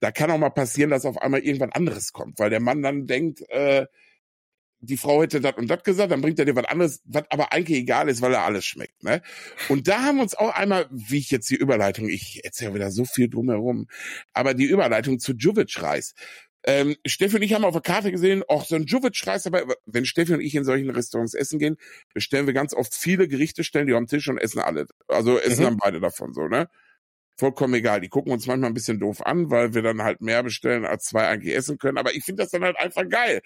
Da kann auch mal passieren, dass auf einmal irgendwann anderes kommt, weil der Mann dann denkt, äh, die Frau hätte das und das gesagt, dann bringt er dir was anderes, was aber eigentlich egal ist, weil er alles schmeckt. Ne? Und da haben wir uns auch einmal, wie ich jetzt die Überleitung, ich erzähle wieder so viel drumherum, aber die Überleitung zu Juvic-Reis. Ähm, Steffi und ich haben auf der Karte gesehen, auch so ein Juvic-Reis, aber wenn Steffi und ich in solchen Restaurants essen gehen, bestellen wir ganz oft viele Gerichte, stellen die auf den Tisch und essen alle. Also essen Mhm. dann beide davon so, ne? Vollkommen egal. Die gucken uns manchmal ein bisschen doof an, weil wir dann halt mehr bestellen, als zwei eigentlich essen können. Aber ich finde das dann halt einfach geil.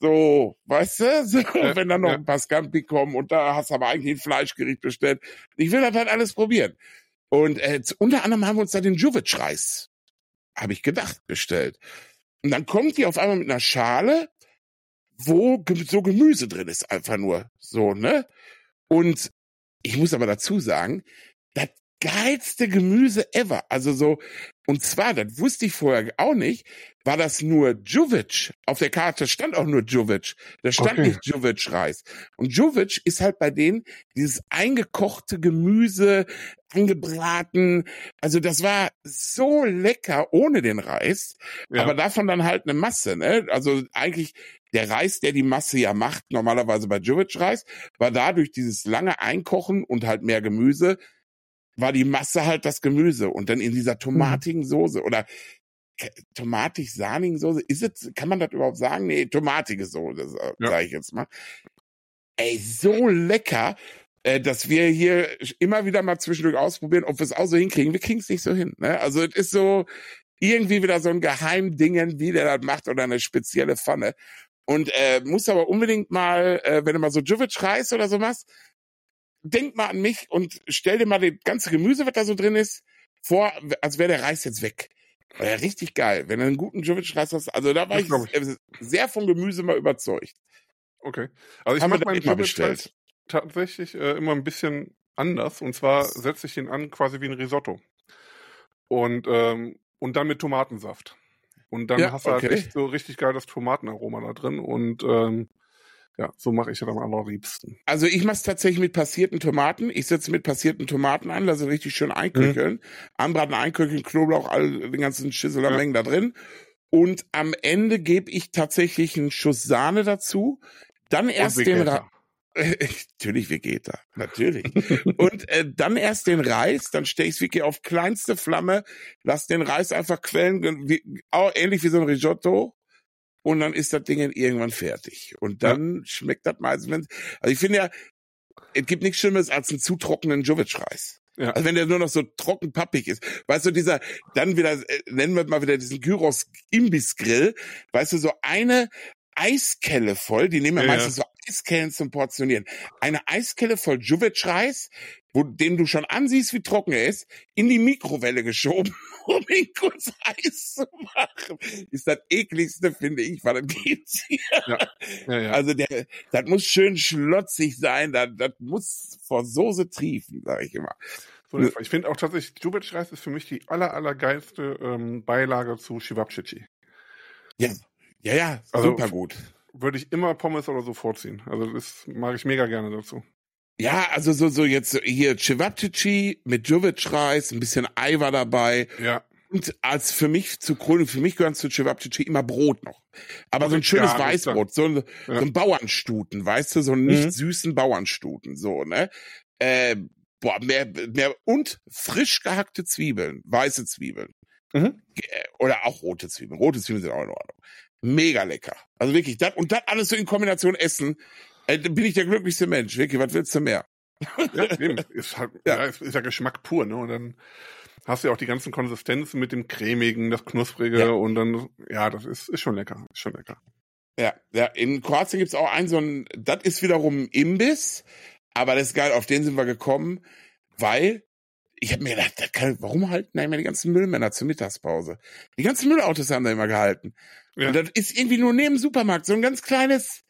So, weißt du? So, wenn dann noch ein paar Scampi kommen und da hast du aber eigentlich ein Fleischgericht bestellt. Ich will das halt alles probieren. Und äh, unter anderem haben wir uns da den Juvic-Reis, habe ich gedacht, bestellt. Und dann kommt die auf einmal mit einer Schale, wo so Gemüse drin ist, einfach nur. So, ne? Und ich muss aber dazu sagen, das geilste Gemüse ever. Also so, Und zwar, das wusste ich vorher auch nicht, war das nur Juvic. Auf der Karte stand auch nur Juvic. Da stand Okay. nicht Juvic-Reis. Und Juvic ist halt bei denen dieses eingekochte Gemüse, angebraten. Also das war so lecker ohne den Reis. Ja. Aber davon dann halt eine Masse, ne? Also eigentlich der Reis, der die Masse ja macht, normalerweise bei Jovic-Reis, war dadurch dieses lange Einkochen und halt mehr Gemüse, war die Masse halt das Gemüse. Und dann in dieser tomatigen Soße oder k- tomatig-sahnigen Soße, ist es, kann man das überhaupt sagen? Nee, tomatige Soße, sa- Ja. sag ich jetzt mal. Ey, so lecker, äh, dass wir hier immer wieder mal zwischendurch ausprobieren, ob wir es auch so hinkriegen. Wir kriegen es nicht so hin. Ne? Also es ist so irgendwie wieder so ein Geheimdingen, wie der das macht oder eine spezielle Pfanne. Und äh, muss aber unbedingt mal, äh, wenn du mal so Juvic-Reis oder so machst, denk mal an mich und stell dir mal das ganze Gemüse, was da so drin ist, vor, als wäre der Reis jetzt weg. Ja richtig geil, wenn du einen guten Juvic-Reis hast. Also da war Das ich ich. äh, sehr vom Gemüse mal überzeugt. Okay. Also ich mache meinen mal Jovic-Reis bestellt. tatsächlich äh, immer ein bisschen anders. Und zwar setze ich ihn an quasi wie ein Risotto. Und, ähm, und dann mit Tomatensaft. Und dann Ja, hast du halt okay. echt so richtig geiles Tomatenaroma da drin. Und ähm, ja, so mache ich es am allerliebsten. Also ich mache es tatsächlich mit passierten Tomaten. Ich setze mit passierten Tomaten an, lasse richtig schön einköcheln. Anbraten, einköcheln, Knoblauch, all den ganzen Schissel an Ja. Mengen da drin. Und am Ende gebe ich tatsächlich einen Schuss Sahne dazu. Dann erst den. Ra Natürlich Vegeta, natürlich. und äh, dann erst den Reis, dann stelle ich es wirklich auf kleinste Flamme, lass den Reis einfach quellen, wie, auch ähnlich wie so ein Risotto. Und dann ist das Ding irgendwann fertig. Und dann schmeckt das meistens, also ich finde ja, es gibt nichts Schlimmes als einen zu trockenen Jovic-Reis. Ja. Also wenn der nur noch so trocken pappig ist. Weißt du, dieser, dann wieder, äh, nennen wir mal wieder diesen Gyros-Imbissgrill. Weißt du, so eine Eiskelle voll, die nehmen ja, Ja, ja. meistens so Eiskellen zum Portionieren. Eine Eiskelle voll Juvic-Reis, wo, den du schon ansiehst, wie trocken er ist, in die Mikrowelle geschoben, um ihn kurz heiß zu machen. Ist das ekligste, finde ich, weil das gibt's hier. Ja, ja. Also der, das muss schön schlotzig sein, das, das muss vor Soße triefen, sage ich immer. so ich finde auch tatsächlich, Jovic-Reis ist für mich die aller, allergeilste ähm, Beilage zu Chivapchichi. Ja, ja, ja Also- super gut. Würde ich immer Pommes oder so vorziehen. Also das mag ich mega gerne dazu. Ja, also so, so jetzt hier Cevapcici mit Jovic-Reis, ein bisschen Ei war dabei Ja. und als für mich zu Krönung, für mich gehören zu Cevapcici immer Brot noch. Aber so ein schönes klar. Weißbrot, so ein, Ja. so ein Bauernstuten, weißt du, so einen nicht Mhm. süßen Bauernstuten, so, ne? Äh, boah, mehr, mehr, und frisch gehackte Zwiebeln, weiße Zwiebeln. Mhm. Äh, Oder auch rote Zwiebeln. Rote Zwiebeln sind auch in Ordnung. Mega lecker. Also wirklich, das, und das alles so in Kombination essen, äh, bin ich der glücklichste Mensch. Wirklich, was willst du mehr? Ja. Ist halt, Ja. ja. ist, ist ja Geschmack pur, ne? Und dann hast du ja auch die ganzen Konsistenzen mit dem cremigen, das knusprige Ja. und dann, ja, das ist, ist schon lecker. Ist schon lecker. Ja, ja, in Kroatien gibt's auch einen so ein, das ist wiederum ein Imbiss, aber das ist geil, auf den sind wir gekommen, weil ich habe mir gedacht, kann, warum halten da immer die ganzen Müllmänner zur Mittagspause? Die ganzen Müllautos haben da immer gehalten. Ja. Und das ist irgendwie nur neben dem Supermarkt, so ein ganz kleines,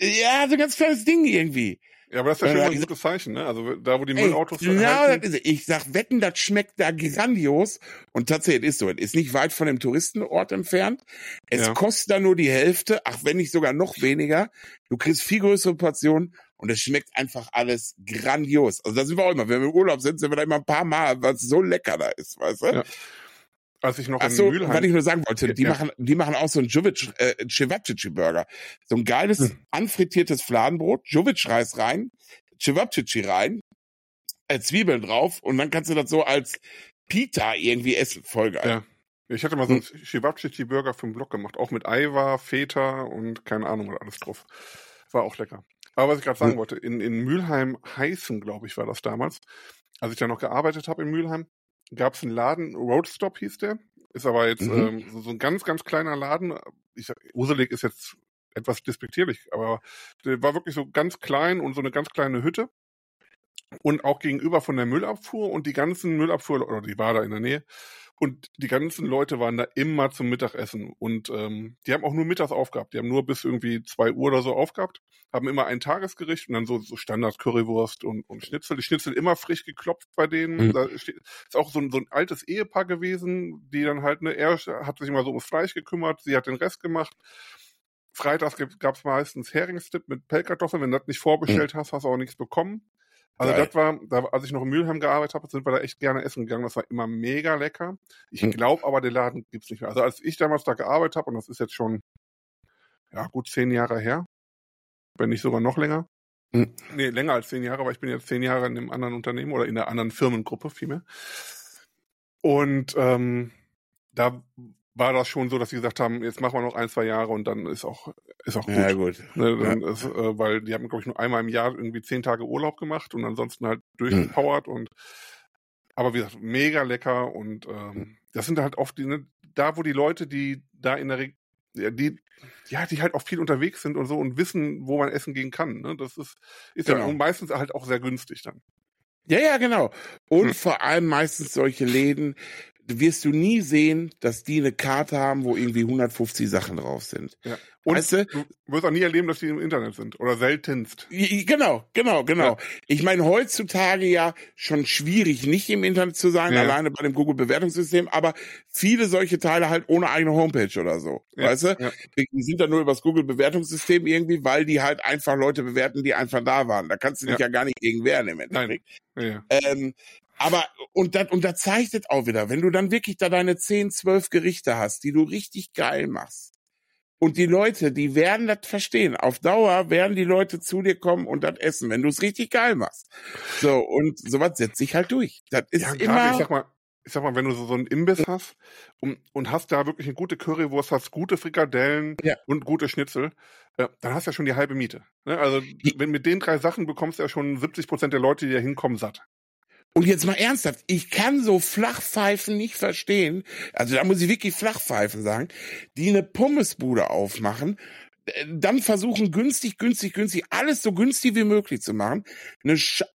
ja, so ein ganz kleines Ding irgendwie. Ja, aber das ist ja Ja, schon mal ein gutes Zeichen, ne? Also da, wo die Müllautos genau, halten. das ist es. Ich sag, wetten, das schmeckt da grandios. Und tatsächlich ist so. Es ist nicht weit von dem Touristenort entfernt. Es Ja. kostet da nur die Hälfte, ach, wenn nicht sogar noch weniger. Du kriegst viel größere Portionen und es schmeckt einfach alles grandios. Also da sind wir auch immer. Wenn wir im Urlaub sind, sind wir da immer ein paar Mal, was so lecker da ist, weißt du? Ja. Als ich noch Ach so, was ich nur sagen wollte, die Ja. machen, die machen auch so ein Jovic, äh, Cevapcici Burger. So ein geiles, Hm. anfrittiertes Fladenbrot, Jovic Reis rein, Cevapcici rein, äh, Zwiebeln drauf und dann kannst du das so als Pita irgendwie essen. Voll geil. Ja. Ich hatte mal so Hm. einen Chivapchichi-Burger für den Blog gemacht, auch mit Eiwa, Feta und keine Ahnung, was alles drauf. War auch lecker. Aber was ich gerade sagen wollte, in, in Mülheim Heißen, glaube ich, war das damals. Als ich da noch gearbeitet habe in Mülheim, gab es einen Laden, Roadstop hieß der. Ist aber jetzt Mhm. ähm, so, so ein ganz, ganz kleiner Laden. Ich sag, Uselig ist jetzt etwas despektierlich, aber der war wirklich so ganz klein und so eine ganz kleine Hütte. Und auch gegenüber von der Müllabfuhr und die ganzen Müllabfuhr, oder die war da in der Nähe. Und die ganzen Leute waren da immer zum Mittagessen. Und ähm, die haben auch nur mittags aufgehabt. Die haben nur bis irgendwie zwei Uhr oder so aufgehabt, haben immer ein Tagesgericht und dann so, so Standard Currywurst und, und Schnitzel. Die Schnitzel immer frisch geklopft bei denen. Mhm. Da steht, ist auch so ein, so ein altes Ehepaar gewesen, die dann halt, ne, er hat sich immer so ums Fleisch gekümmert, sie hat den Rest gemacht. Freitags gab es meistens Heringsdip mit Pellkartoffeln. Wenn du das nicht vorbestellt mhm. hast, hast du auch nichts bekommen. Also Geil. das war, da, als ich noch in Mülheim gearbeitet habe, sind wir da echt gerne essen gegangen. Das war immer mega lecker. Ich hm. glaube aber, den Laden gibt's nicht mehr. Also als ich damals da gearbeitet habe, und das ist jetzt schon ja gut zehn Jahre her, wenn nicht sogar noch länger. Hm. Nee, länger als zehn Jahre, aber ich bin jetzt zehn Jahre in einem anderen Unternehmen oder in einer anderen Firmengruppe vielmehr. Und ähm, da war das schon so, dass sie gesagt haben, jetzt machen wir noch ein, zwei Jahre und dann ist auch, ist auch gut. Ja, gut. Ne, ja. Ist, äh, weil die haben, glaube ich, nur einmal im Jahr irgendwie zehn Tage Urlaub gemacht und ansonsten halt durchgepowert hm. und aber wie gesagt, mega lecker und ähm, das sind halt oft die, ne, da wo die Leute, die da in der Re die, ja, die halt auch viel unterwegs sind und so und wissen, wo man essen gehen kann. Ne? Das ist, ist genau. ja meistens halt auch sehr günstig dann. Ja, ja, genau. Und hm. vor allem meistens solche Läden, wirst du nie sehen, dass die eine Karte haben, wo irgendwie 150 Sachen drauf sind. Ja. Und weißt du? du wirst auch nie erleben, dass die im Internet sind oder seltenst. Genau, genau, genau. Ja. Ich meine, heutzutage ja schon schwierig, nicht im Internet zu sein, ja. alleine bei dem Google-Bewertungssystem, aber viele solche Teile halt ohne eigene Homepage oder so. Weißt du? Ja. Die sind dann nur übers Google-Bewertungssystem irgendwie, weil die halt einfach Leute bewerten, die einfach da waren. Da kannst du dich ja, gar nicht gegen wehren im Endeffekt. Ähm, aber, und das, und das zeigt auch wieder, wenn du dann wirklich da deine 10, 12 Gerichte hast, die du richtig geil machst. Und die Leute, die werden das verstehen. Auf Dauer werden die Leute zu dir kommen und das essen, wenn du es richtig geil machst. So, und sowas setzt sich halt durch. Das ist ja, immer. Ich sag mal, ich sag mal, wenn du so, so einen Imbiss hast und, und hast da wirklich eine gute Currywurst, hast gute Frikadellen ja. und gute Schnitzel, äh, dann hast du ja schon die halbe Miete. Ne? Also, wenn mit den drei Sachen bekommst du ja schon 70 Prozent der Leute, die da hinkommen, satt. Und jetzt mal ernsthaft, ich kann so Flachpfeifen nicht verstehen, also da muss ich wirklich Flachpfeifen sagen, die eine Pommesbude aufmachen, äh, dann versuchen günstig, günstig, günstig, alles so günstig wie möglich zu machen.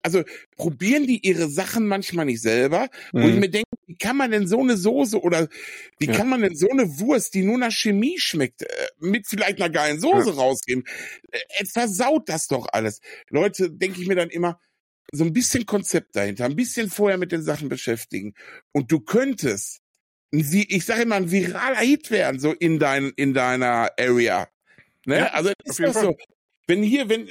Also probieren die ihre Sachen manchmal nicht selber. Mhm. Und ich mir denke, wie kann man denn so eine Soße oder wie ja. kann man denn so eine Wurst, die nur nach Chemie schmeckt, äh, mit vielleicht einer geilen Soße ja. rausgeben? Äh, es versaut das doch alles. Leute, denke ich mir dann immer, so ein bisschen Konzept dahinter, ein bisschen vorher mit den Sachen beschäftigen. Und du könntest, ich sage immer, ein viraler Hit werden, so in dein, in deiner Area. Ne? Ja, also ist das so. Wenn hier, wenn,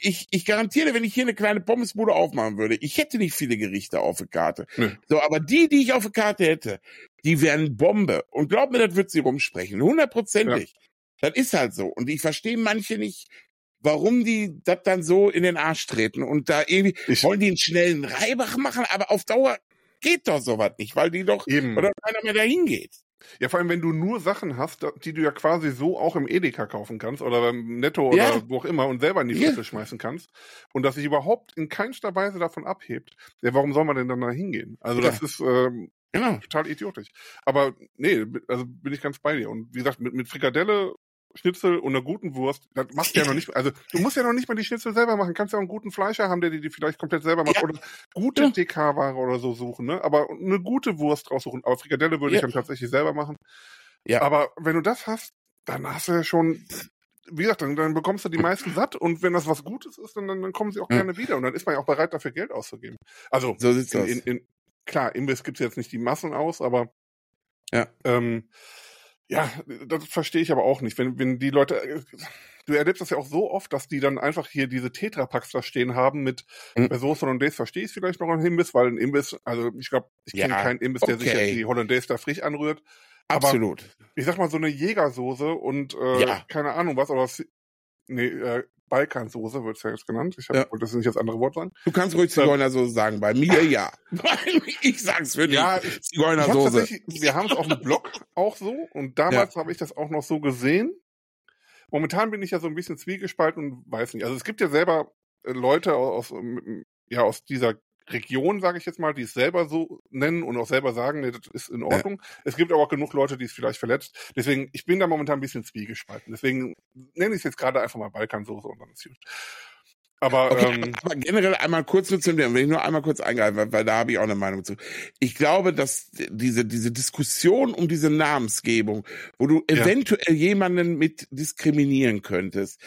ich, ich garantiere, wenn ich hier eine kleine Pommesbude aufmachen würde, ich hätte nicht viele Gerichte auf der Karte. Nee. So, aber die, die ich auf der Karte hätte, die wären Bombe. Und glaub mir, das wird sie rumsprechen. Hundertprozentig. Ja. Das ist halt so. Und ich verstehe manche nicht, warum die das dann so in den Arsch treten und da irgendwie ich wollen die einen schnellen Reibach machen, aber auf Dauer geht doch sowas nicht, weil die doch eben. oder keiner mehr dahin geht. Ja, vor allem, wenn du nur Sachen hast, die du ja quasi so auch im Edeka kaufen kannst oder beim Netto oder ja. wo auch immer und selber in die Schlüssel ja. schmeißen kannst und das sich überhaupt in keinster Weise davon abhebt, ja, warum soll man denn dann da hingehen? Also ja. das ist ähm, genau. total idiotisch. Aber nee, also bin ich ganz bei dir. Und wie gesagt, mit, mit Frikadelle Schnitzel und einer guten Wurst, das machst du ja noch nicht, also du musst ja noch nicht mal die Schnitzel selber machen, kannst ja auch einen guten Fleischer haben, der die, vielleicht komplett selber macht ja. oder gute ja. TK-Ware oder so suchen, ne? Aber eine gute Wurst raussuchen, aber Frikadelle würde ja. ich dann tatsächlich selber machen. Ja. Aber wenn du das hast, dann hast du ja schon, wie gesagt, dann, dann bekommst du die meisten satt und wenn das was Gutes ist, dann, dann kommen sie auch gerne wieder und dann ist man ja auch bereit, dafür Geld auszugeben. Also, so sieht's in, aus. In, in, klar, Imbiss gibt's jetzt nicht die Massen aus, aber ja. Ähm, ja, das verstehe ich aber auch nicht. Wenn, wenn die Leute, äh, du erlebst das ja auch so oft, dass die dann einfach hier diese Tetrapacks da stehen haben mit mhm. bei Soße Hollandaise verstehe ich vielleicht noch ein Imbiss, weil ein Imbiss, also ich glaube, ich ja, kenne keinen Imbiss, der okay. sich jetzt die Hollandaise da frisch anrührt. Aber Absolut. Ich sag mal so eine Jägersoße und äh, ja. keine Ahnung was, oder nee, äh, Balkansoße wird es ja jetzt genannt. Ich hab, ja. wollte das nicht als andere Wort sagen. Du kannst ruhig Zigeunersoße sagen. Bei mir ja. ich sag's für dich. Ja, Zigeunersoße. Wir haben es auf dem Blog auch so und damals ja. habe ich das auch noch so gesehen. Momentan bin ich ja so ein bisschen zwiegespalten und weiß nicht. Also es gibt ja selber äh, Leute aus, ja, aus dieser Region, sage ich jetzt mal, die es selber so nennen und auch selber sagen, nee, das ist in Ordnung. Ja. Es gibt aber auch genug Leute, die es vielleicht verletzt. Deswegen, ich bin da momentan ein bisschen zwiegespalten. Deswegen nenne ich es jetzt gerade einfach mal Balkansoße und dann ist gut. Aber, okay, ähm, aber, generell einmal kurz nur zum Thema, wenn ich nur einmal kurz eingreifen, weil, weil da habe ich auch eine Meinung zu. Ich glaube, dass diese, diese Diskussion um diese Namensgebung, wo du ja. eventuell jemanden mit diskriminieren könntest,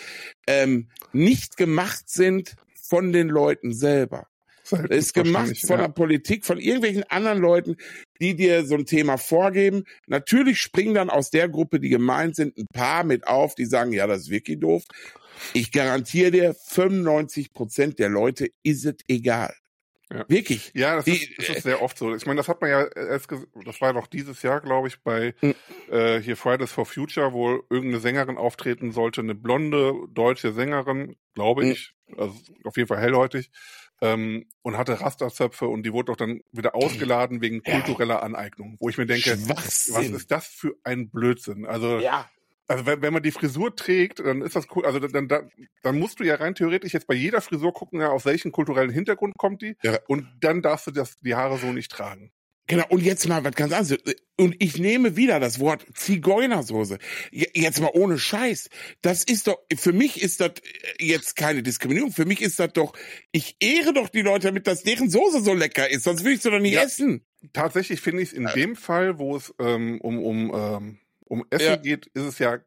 ähm, nicht gemacht sind von den Leuten selber. Das ist gemacht von ja. der Politik, von irgendwelchen anderen Leuten, die dir so ein Thema vorgeben. Natürlich springen dann aus der Gruppe, die gemeint sind, ein paar mit auf, die sagen, ja, das ist wirklich doof. Ich garantiere dir, 95 Prozent der Leute ist es egal. Ja. Wirklich. Ja, das, die, ist, das, ist, sehr oft so. Ich meine, das hat man ja erst, das war noch dieses Jahr, glaube ich, bei hm. äh, hier Fridays for Future, wo irgendeine Sängerin auftreten sollte, eine blonde deutsche Sängerin, glaube hm. ich, also auf jeden Fall hellhäutig, ähm, und hatte Rasterzöpfe und die wurde doch dann wieder ausgeladen wegen kultureller Aneignung, wo ich mir denke, was ist das für ein Blödsinn? Also ja. Also wenn, wenn man die Frisur trägt, dann ist das cool. Also dann, dann, dann musst du ja rein theoretisch jetzt bei jeder Frisur gucken, ja, aus welchem kulturellen Hintergrund kommt die. Ja. Und dann darfst du das, die Haare so nicht tragen. Genau, und jetzt mal was ganz anderes. Und ich nehme wieder das Wort Zigeunersoße. Jetzt mal ohne Scheiß. Das ist doch, für mich ist das jetzt keine Diskriminierung. Für mich ist das doch, ich ehre doch die Leute damit, dass deren Soße so lecker ist. Sonst will ich sie doch nicht ja, essen. Tatsächlich finde ich es in äh. dem Fall, wo es ähm, um, um ähm, um Essen ja. geht, ist es ja,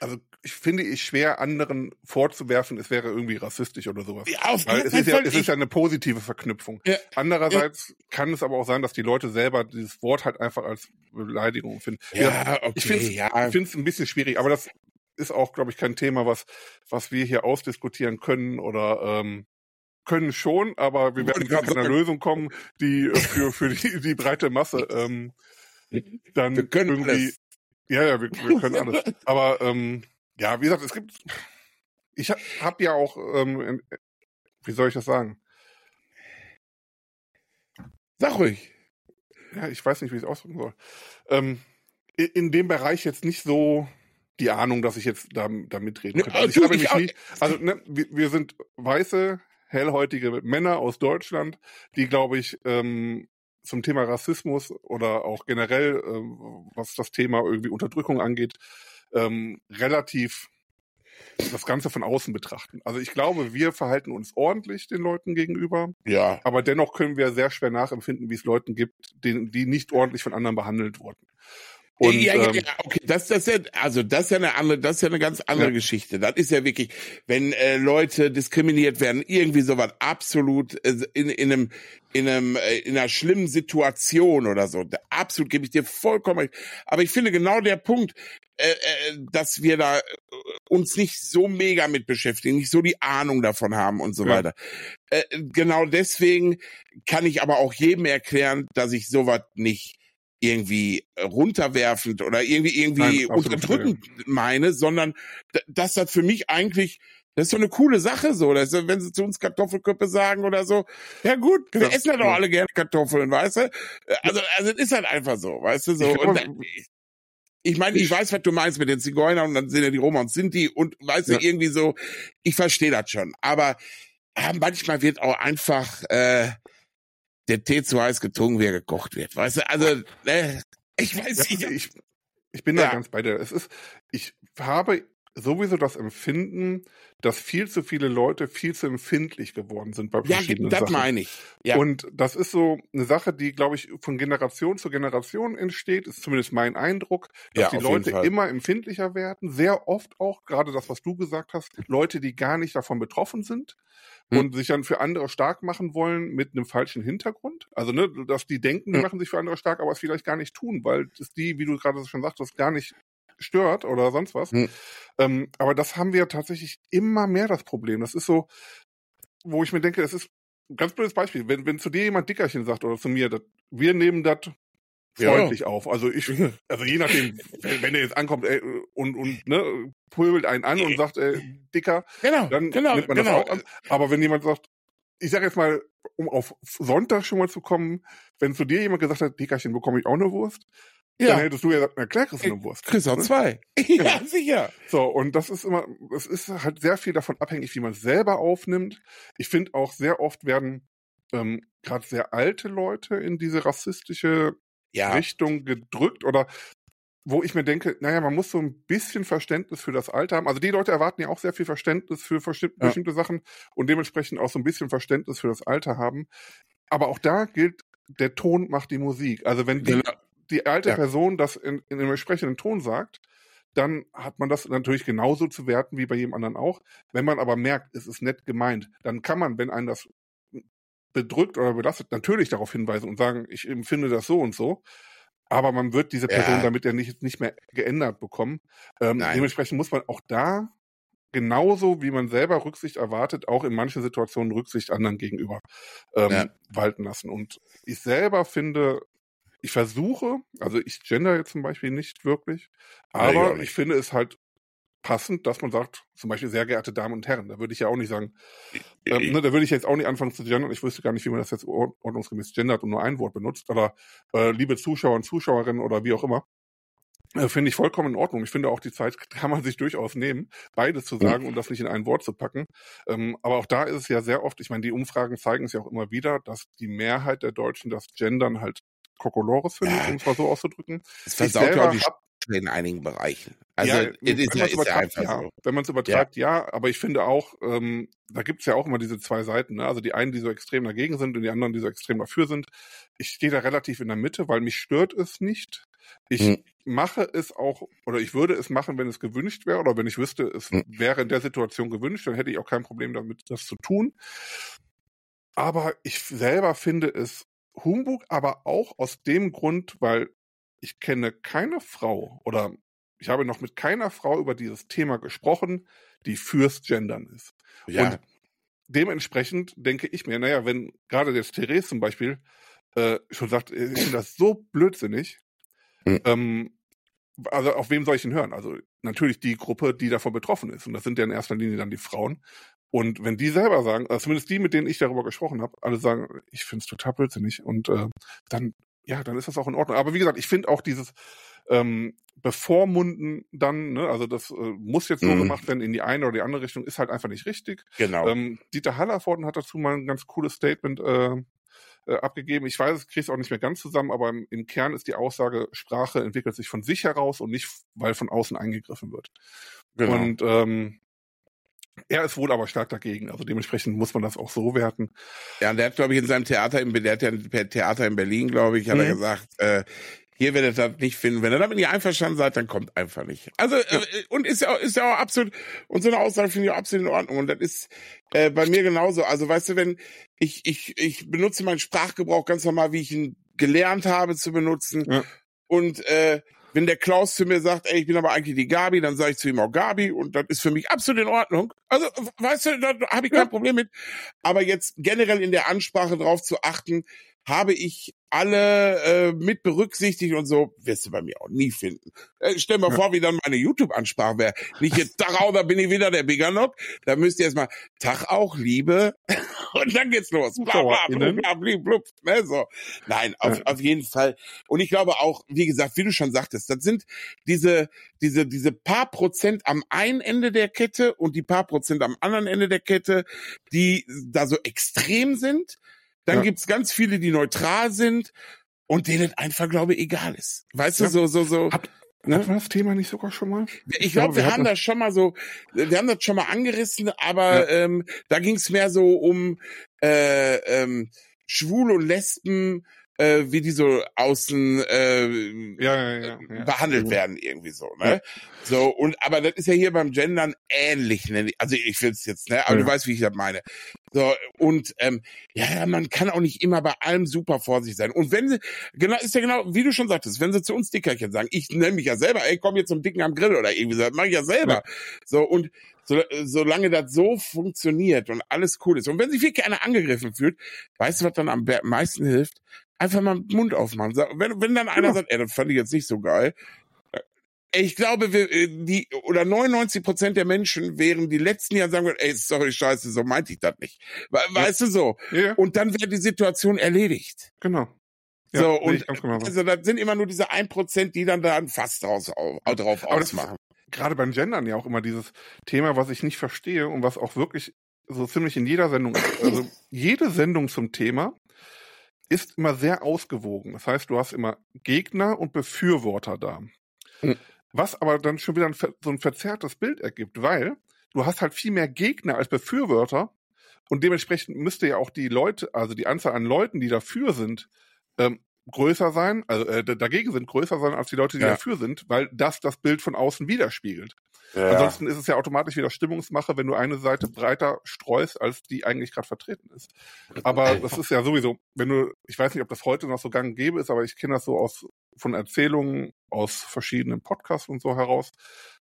also ich finde ich schwer, anderen vorzuwerfen, es wäre irgendwie rassistisch oder sowas. Ja, auf Weil es ist ja, es ist ja eine positive Verknüpfung. Ja. Andererseits ja. kann es aber auch sein, dass die Leute selber dieses Wort halt einfach als Beleidigung finden. Ja, okay, ich finde es ein bisschen schwierig, aber das ist auch, glaube ich, kein Thema, was, was wir hier ausdiskutieren können oder ähm, können schon, aber wir werden zu einer Lösung kommen, die äh, für, für die, die breite Masse ähm, dann irgendwie alles. Ja, ja, wir, wir können alles. Aber ähm, ja, wie gesagt, es gibt. Ich habe hab ja auch, ähm, wie soll ich das sagen? Sag ruhig. Ja, ich weiß nicht, wie ich es ausdrücken soll. Ähm, in, in dem Bereich jetzt nicht so die Ahnung, dass ich jetzt da, da mitreden könnte. Also ich habe mich nicht, also ne, wir, wir sind weiße, hellhäutige Männer aus Deutschland, die, glaube ich, ähm, zum Thema Rassismus oder auch generell, äh, was das Thema irgendwie Unterdrückung angeht, ähm, relativ das Ganze von außen betrachten. Also ich glaube, wir verhalten uns ordentlich den Leuten gegenüber. Ja. Aber dennoch können wir sehr schwer nachempfinden, wie es Leuten gibt, die, die nicht ordentlich von anderen behandelt wurden. Und, ja, ja, ähm, ja, okay, das, das ist ja, also das ist ja eine andere, das ist ja eine ganz andere ja. Geschichte. Das ist ja wirklich, wenn äh, Leute diskriminiert werden, irgendwie sowas absolut äh, in, in einem, in einem, äh, in einer schlimmen Situation oder so. Absolut gebe ich dir vollkommen recht. Aber ich finde genau der Punkt, äh, äh, dass wir da äh, uns nicht so mega mit beschäftigen, nicht so die Ahnung davon haben und so ja. weiter. Äh, genau deswegen kann ich aber auch jedem erklären, dass ich sowas nicht irgendwie runterwerfend oder irgendwie irgendwie Nein, unterdrückend ja. meine, sondern dass das für mich eigentlich das ist so eine coole Sache so, dass, wenn sie zu uns Kartoffelköppe sagen oder so, ja gut, wir ja, essen ja doch alle gerne Kartoffeln, weißt du? Also also es ist halt einfach so, weißt du so ich und ich meine, ich weiß, was du meinst mit den Zigeunern und dann sind ja die Roma und Sinti und weißt ja. du, irgendwie so, ich verstehe das schon. Aber ja, manchmal wird auch einfach äh, der Tee zu heiß getrunken, wie er gekocht wird. Weißt du, also, äh, ich weiß nicht. Ich, ich bin da ja. ganz bei dir. Es ist, ich habe sowieso das Empfinden, dass viel zu viele Leute viel zu empfindlich geworden sind bei verschiedenen ja, das Sachen. meine ich. Ja. Und das ist so eine Sache, die, glaube ich, von Generation zu Generation entsteht, ist zumindest mein Eindruck, dass ja, die Leute immer empfindlicher werden. Sehr oft auch, gerade das, was du gesagt hast, Leute, die gar nicht davon betroffen sind, hm. und sich dann für andere stark machen wollen mit einem falschen Hintergrund. Also, ne, dass die denken, die hm. machen sich für andere stark, aber es vielleicht gar nicht tun, weil es die, wie du gerade schon sagtest, gar nicht stört oder sonst was. Hm. Ähm, aber das haben wir tatsächlich immer mehr das Problem. Das ist so, wo ich mir denke, es ist ein ganz blödes Beispiel. Wenn, wenn zu dir jemand Dickerchen sagt oder zu mir, dat, wir nehmen das freundlich ja. auf. Also ich, also je nachdem, wenn er jetzt ankommt ey, und, und ne, pulvelt einen an und sagt, ey, dicker, genau, dann genau, nimmt man genau. das auch an. Aber wenn jemand sagt, ich sage jetzt mal, um auf Sonntag schon mal zu kommen, wenn zu dir jemand gesagt hat, Dickerchen, bekomme ich auch eine Wurst, ja. dann hättest du ja gesagt, na klar, kriegst du eine Wurst. Kriegst auch ne? zwei. ja, ja, sicher. So, und das ist immer, es ist halt sehr viel davon abhängig, wie man es selber aufnimmt. Ich finde auch sehr oft werden ähm, gerade sehr alte Leute in diese rassistische ja. Richtung gedrückt oder wo ich mir denke, naja, man muss so ein bisschen Verständnis für das Alter haben. Also die Leute erwarten ja auch sehr viel Verständnis für bestimmte ja. Sachen und dementsprechend auch so ein bisschen Verständnis für das Alter haben. Aber auch da gilt, der Ton macht die Musik. Also wenn die, genau. Die alte ja. Person das in, in einem entsprechenden Ton sagt, dann hat man das natürlich genauso zu werten wie bei jedem anderen auch. Wenn man aber merkt, es ist nett gemeint, dann kann man, wenn einen das bedrückt oder belastet, natürlich darauf hinweisen und sagen, ich empfinde das so und so. Aber man wird diese Person ja. damit ja nicht, nicht mehr geändert bekommen. Ähm, dementsprechend muss man auch da genauso wie man selber Rücksicht erwartet, auch in manchen Situationen Rücksicht anderen gegenüber ähm, ja. walten lassen. Und ich selber finde, ich versuche, also ich gender jetzt zum Beispiel nicht wirklich, aber ja, ich, ich finde es halt passend, dass man sagt, zum Beispiel sehr geehrte Damen und Herren. Da würde ich ja auch nicht sagen, ähm, ne, da würde ich jetzt auch nicht anfangen zu gendern. Ich wüsste gar nicht, wie man das jetzt ordnungsgemäß gendert und nur ein Wort benutzt. Aber äh, liebe Zuschauer und Zuschauerinnen oder wie auch immer, äh, finde ich vollkommen in Ordnung. Ich finde auch die Zeit kann man sich durchaus nehmen, beides zu sagen mhm. und das nicht in ein Wort zu packen. Ähm, aber auch da ist es ja sehr oft, ich meine, die Umfragen zeigen es ja auch immer wieder, dass die Mehrheit der Deutschen das Gendern halt Kokolores findet, ja. um es mal so auszudrücken. Es versaut ja auch die in einigen Bereichen. Also ja, ist, ja, ist ja einfach ja. so. Wenn man es übertreibt, ja. ja. Aber ich finde auch, ähm, da gibt es ja auch immer diese zwei Seiten. Ne? Also die einen, die so extrem dagegen sind und die anderen, die so extrem dafür sind. Ich stehe da relativ in der Mitte, weil mich stört es nicht. Ich hm. mache es auch, oder ich würde es machen, wenn es gewünscht wäre, oder wenn ich wüsste, es hm. wäre in der Situation gewünscht, dann hätte ich auch kein Problem damit, das zu tun. Aber ich selber finde es Humbug, aber auch aus dem Grund, weil ich kenne keine Frau oder ich habe noch mit keiner Frau über dieses Thema gesprochen, die fürs Gendern ist. Ja. Und dementsprechend denke ich mir, naja, wenn gerade jetzt Therese zum Beispiel äh, schon sagt, ich finde das so blödsinnig, mhm. ähm, also auf wem soll ich ihn hören? Also natürlich die Gruppe, die davon betroffen ist. Und das sind ja in erster Linie dann die Frauen. Und wenn die selber sagen, also zumindest die, mit denen ich darüber gesprochen habe, alle sagen, ich finde es total blödsinnig. Und äh, dann, ja, dann ist das auch in Ordnung. Aber wie gesagt, ich finde auch dieses ähm, Bevormunden dann, ne, also das äh, muss jetzt so mhm. gemacht werden in die eine oder die andere Richtung, ist halt einfach nicht richtig. Genau. Ähm, Dieter Hallervorden hat dazu mal ein ganz cooles Statement äh, äh, abgegeben. Ich weiß, ich kriege es auch nicht mehr ganz zusammen, aber im, im, Kern ist die Aussage, Sprache entwickelt sich von sich heraus und nicht, weil von außen eingegriffen wird. Genau. Und ähm, er ist wohl aber stark dagegen, also dementsprechend muss man das auch so werten. Ja, und der hat, glaube ich, in seinem Theater, in, der hat ja ein Theater in Berlin, glaube ich, hat mhm. er gesagt, äh, hier werdet ihr das nicht finden. Wenn ihr damit nicht einverstanden seid, dann kommt einfach nicht. Also, ja. äh, und ist ja, ist ja auch absolut, und so eine Aussage finde ich auch absolut in Ordnung. Und das ist äh, bei mir genauso. Also, weißt du, wenn ich, ich, ich benutze meinen Sprachgebrauch ganz normal, wie ich ihn gelernt habe zu benutzen. Ja. Und äh, wenn der Klaus zu mir sagt, ey, ich bin aber eigentlich die Gabi, dann sage ich zu ihm auch Gabi und das ist für mich absolut in Ordnung. Also, weißt du, da habe ich kein ja. Problem mit. Aber jetzt generell in der Ansprache drauf zu achten, habe ich alle äh, mit berücksichtigt und so, wirst du bei mir auch nie finden. Äh, stell mir ja. vor, wie dann meine YouTube-Ansprache wäre. Nicht jetzt, Tag auch, da bin ich wieder der Biganock. Da müsst ihr erstmal, Tag auch, Liebe. und dann geht's los. Bla, bla, bla, bla, bla, bla, ne, so. Nein, auf, auf jeden Fall. Und ich glaube auch, wie gesagt, wie du schon sagtest, das sind diese, diese, diese paar Prozent am einen Ende der Kette und die paar Prozent am anderen Ende der Kette, die da so extrem sind dann ja. gibt's ganz viele, die neutral sind und denen einfach, glaube ich, egal ist. Weißt ja. du, so, so, so. Hat, ne? Hatten wir das Thema nicht sogar schon mal? Ich, glaube, glaub, wir, wir haben das schon mal so, wir haben das schon mal angerissen, aber ja. ähm, da ging's mehr so um äh, ähm, Schwule und Lesben äh, wie die so außen äh, ja, ja, ja, ja. behandelt werden irgendwie so, ne? So und aber das ist ja hier beim Gendern ähnlich, ne? Also ich finde es jetzt, ne? Aber du weißt, wie ich das meine. So und ähm, ja, man kann auch nicht immer bei allem super vorsichtig sein. Und wenn sie genau ist ja genau, wie du schon sagtest, wenn sie zu uns Dickerchen sagen, ich nenne mich ja selber, ey, komm jetzt zum Dicken am Grill oder irgendwie so, das mache ich ja selber. So und so, solange das so funktioniert und alles cool ist. Und wenn sich wirklich einer angegriffen fühlt, weißt du, was dann am meisten hilft? Einfach mal den Mund aufmachen. Wenn, wenn dann einer ja. sagt, ey, das fand ich jetzt nicht so geil. Äh, ich glaube, wir, äh, die, oder 99 Prozent der Menschen wären die letzten Jahre sagen, ey, sorry, scheiße, so meinte ich das nicht. Weißt ja. du so? Ja. Und dann wäre die Situation erledigt. Genau. So, und genau also das sind immer nur diese ein Prozent, die dann da ein Fass draus, drauf Aber ausmachen. gerade beim Gendern ja auch immer dieses Thema, was ich nicht verstehe und was auch wirklich so ziemlich in jeder Sendung, also jede Sendung zum Thema ist immer sehr ausgewogen. Das heißt, du hast immer Gegner und Befürworter da. Mhm. Was aber dann schon wieder ein, so ein verzerrtes Bild ergibt, weil du hast halt viel mehr Gegner als Befürworter und dementsprechend müsste ja auch die Leute, also die Anzahl an Leuten, die dafür sind, ähm, größer sein, also äh, dagegen sind größer sein als die Leute, die ja. dafür sind, weil das das Bild von außen widerspiegelt. Ja. Ansonsten ist es ja automatisch wieder Stimmungsmache, wenn du eine Seite breiter streust, als die eigentlich gerade vertreten ist. Aber das ist ja sowieso, wenn du, ich weiß nicht, ob das heute noch so gang und gäbe ist, aber ich kenne das so aus von Erzählungen aus verschiedenen Podcasts und so heraus,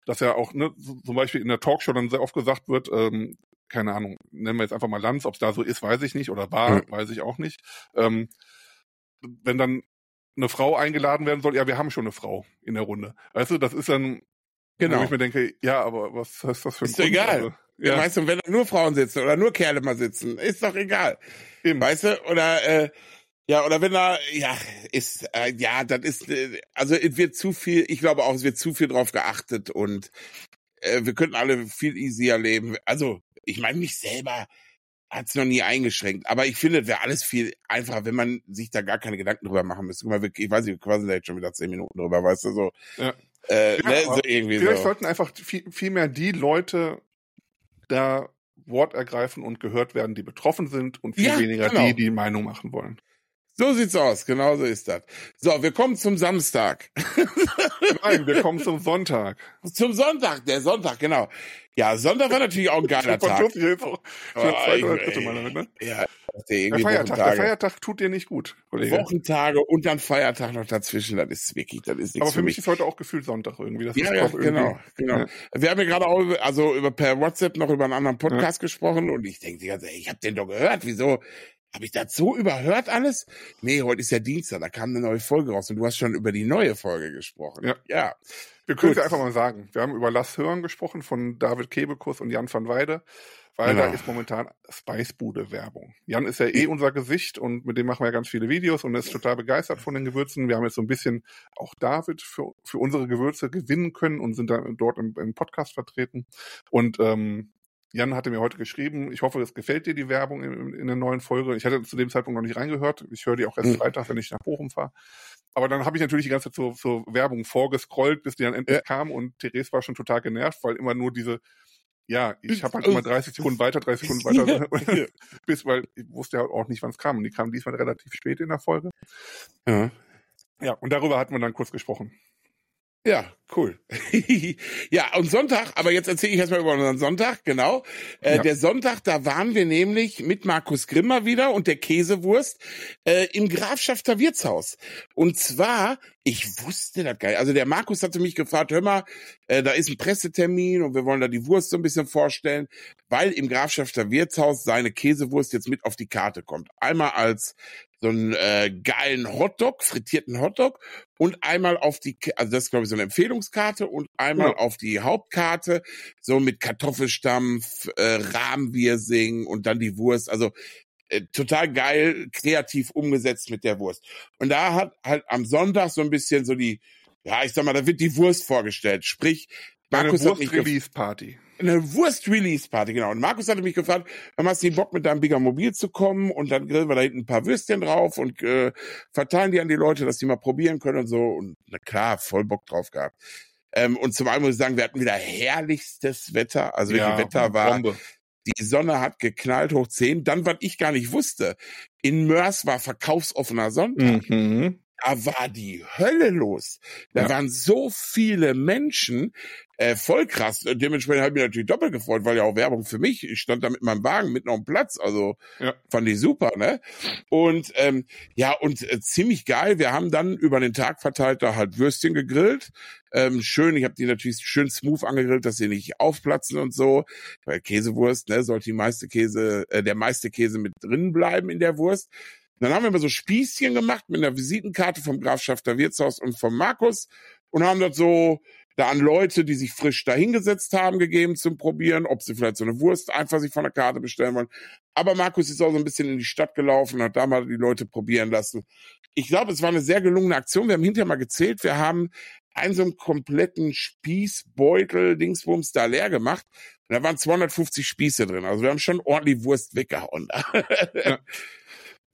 dass ja auch, ne, zum Beispiel in der Talkshow dann sehr oft gesagt wird, ähm, keine Ahnung, nennen wir jetzt einfach mal Lanz, ob es da so ist, weiß ich nicht, oder war, mhm. weiß ich auch nicht. Ähm, wenn dann eine Frau eingeladen werden soll, ja, wir haben schon eine Frau in der Runde. Weißt du, das ist dann, genau. wo ich mir denke, ja, aber was ist das für ein Ist doch egal. Also, ja. ja. Weißt du, wenn da nur Frauen sitzen oder nur Kerle mal sitzen, ist doch egal. Eben. Weißt du, oder, äh, ja, oder wenn da, ja, ist, äh, ja, das ist, äh, also es wird zu viel, ich glaube auch, es wird zu viel drauf geachtet und äh, wir könnten alle viel easier leben. Also, ich meine, mich selber, hat es noch nie eingeschränkt. Aber ich finde, es wäre alles viel einfacher, wenn man sich da gar keine Gedanken drüber machen müsste. Guck mal, ich weiß nicht, quasi da jetzt schon wieder zehn Minuten drüber, weißt du, so. Ja. Äh, ja, ne, so irgendwie vielleicht so. sollten einfach viel, viel mehr die Leute da Wort ergreifen und gehört werden, die betroffen sind und viel ja, weniger genau. die, die Meinung machen wollen. So sieht's aus, genau so ist das. So, wir kommen zum Samstag. Nein, wir kommen zum Sonntag. Zum Sonntag, der Sonntag, genau. Ja, Sonntag war natürlich auch ein geiler Tag. Ich jetzt auch oh, zweite oder dritte Mal damit, ne? Ja, der Feiertag, der Feiertag tut dir nicht gut, Kollege. Wochentage und dann Feiertag noch dazwischen, das ist wirklich, das ist nichts Aber für, für mich ist heute auch gefühlt Sonntag irgendwie. Das ja, ist ja, genau, genau. Ja. Wir haben ja gerade auch, also über per WhatsApp noch über einen anderen Podcast ja. gesprochen und ich denke die ganze Zeit, ich habe den doch gehört, wieso habe ich das so überhört alles? Nee, heute ist ja Dienstag, da kam eine neue Folge raus und du hast schon über die neue Folge gesprochen. Ja. ja. Wir können es ja einfach mal sagen. Wir haben über Lass Hören gesprochen von David Kebekus und Jan van Weide, weil genau. da ist momentan Spicebude Werbung. Jan ist ja eh unser Gesicht und mit dem machen wir ganz viele Videos und er ist total begeistert von den Gewürzen. Wir haben jetzt so ein bisschen auch David für, für unsere Gewürze gewinnen können und sind dann dort im, im Podcast vertreten. Und ähm, Jan hatte mir heute geschrieben, ich hoffe, es gefällt dir die Werbung in, in der neuen Folge. Ich hatte zu dem Zeitpunkt noch nicht reingehört. Ich höre die auch erst mhm. Freitag, wenn ich nach Bochum fahre. Aber dann habe ich natürlich die ganze Zeit zur, zur Werbung vorgescrollt, bis die dann endlich ja. kam und Therese war schon total genervt, weil immer nur diese, ja, ich habe halt immer 30 Sekunden weiter, 30 Sekunden weiter, bis, weil ich wusste ja auch nicht, wann es kam. Und die kam diesmal relativ spät in der Folge. Ja. Ja, und darüber hatten wir dann kurz gesprochen. Ja, cool. ja, und Sonntag, aber jetzt erzähle ich erstmal über unseren Sonntag, genau. Äh, ja. Der Sonntag, da waren wir nämlich mit Markus Grimmer wieder und der Käsewurst äh, im Grafschafter Wirtshaus. Und zwar, ich wusste das geil. Also der Markus hatte mich gefragt, hör mal, äh, da ist ein Pressetermin und wir wollen da die Wurst so ein bisschen vorstellen, weil im Grafschafter Wirtshaus seine Käsewurst jetzt mit auf die Karte kommt. Einmal als so einen äh, geilen Hotdog, frittierten Hotdog und einmal auf die, also das ist glaube ich so eine Empfehlungskarte und einmal ja. auf die Hauptkarte, so mit Kartoffelstampf, äh, Rahmwirsing und dann die Wurst, also äh, total geil, kreativ umgesetzt mit der Wurst. Und da hat halt am Sonntag so ein bisschen so die, ja, ich sag mal, da wird die Wurst vorgestellt, sprich, Markus Eine Wurst-Release-Party eine Wurst-Release-Party, genau. Und Markus hatte mich gefragt, warum hast du Bock mit deinem Bigger Mobil zu kommen? Und dann grillen wir da hinten ein paar Würstchen drauf und äh, verteilen die an die Leute, dass die mal probieren können und so. Und na klar, voll Bock drauf gehabt. Ähm, und zum einen muss ich sagen, wir hatten wieder herrlichstes Wetter. Also ja, Wetter war, Bombe. die Sonne hat geknallt hoch zehn. Dann, was ich gar nicht wusste, in Mörs war verkaufsoffener Sonntag. Mhm da war die Hölle los. Da ja. waren so viele Menschen, äh, voll krass. Dementsprechend habe ich mich natürlich doppelt gefreut, weil ja auch Werbung für mich. Ich stand da mit meinem Wagen mitten auf dem Platz, also ja. fand ich super, ne? Und ähm, ja, und äh, ziemlich geil. Wir haben dann über den Tag verteilt da halt Würstchen gegrillt. Ähm, schön, ich habe die natürlich schön smooth angegrillt, dass sie nicht aufplatzen und so. Weil Käsewurst, ne, sollte die meiste Käse, äh, der meiste Käse mit drin bleiben in der Wurst. Dann haben wir mal so Spießchen gemacht mit einer Visitenkarte vom Grafschafter Wirtshaus und vom Markus und haben dort so da an Leute, die sich frisch dahingesetzt haben, gegeben zum Probieren, ob sie vielleicht so eine Wurst einfach sich von der Karte bestellen wollen. Aber Markus ist auch so ein bisschen in die Stadt gelaufen, hat da mal die Leute probieren lassen. Ich glaube, es war eine sehr gelungene Aktion. Wir haben hinterher mal gezählt, wir haben einen so einen kompletten Spießbeutel, Dingsbums da leer gemacht. Und da waren 250 Spieße drin. Also wir haben schon ordentlich Wurst weggehauen. ja.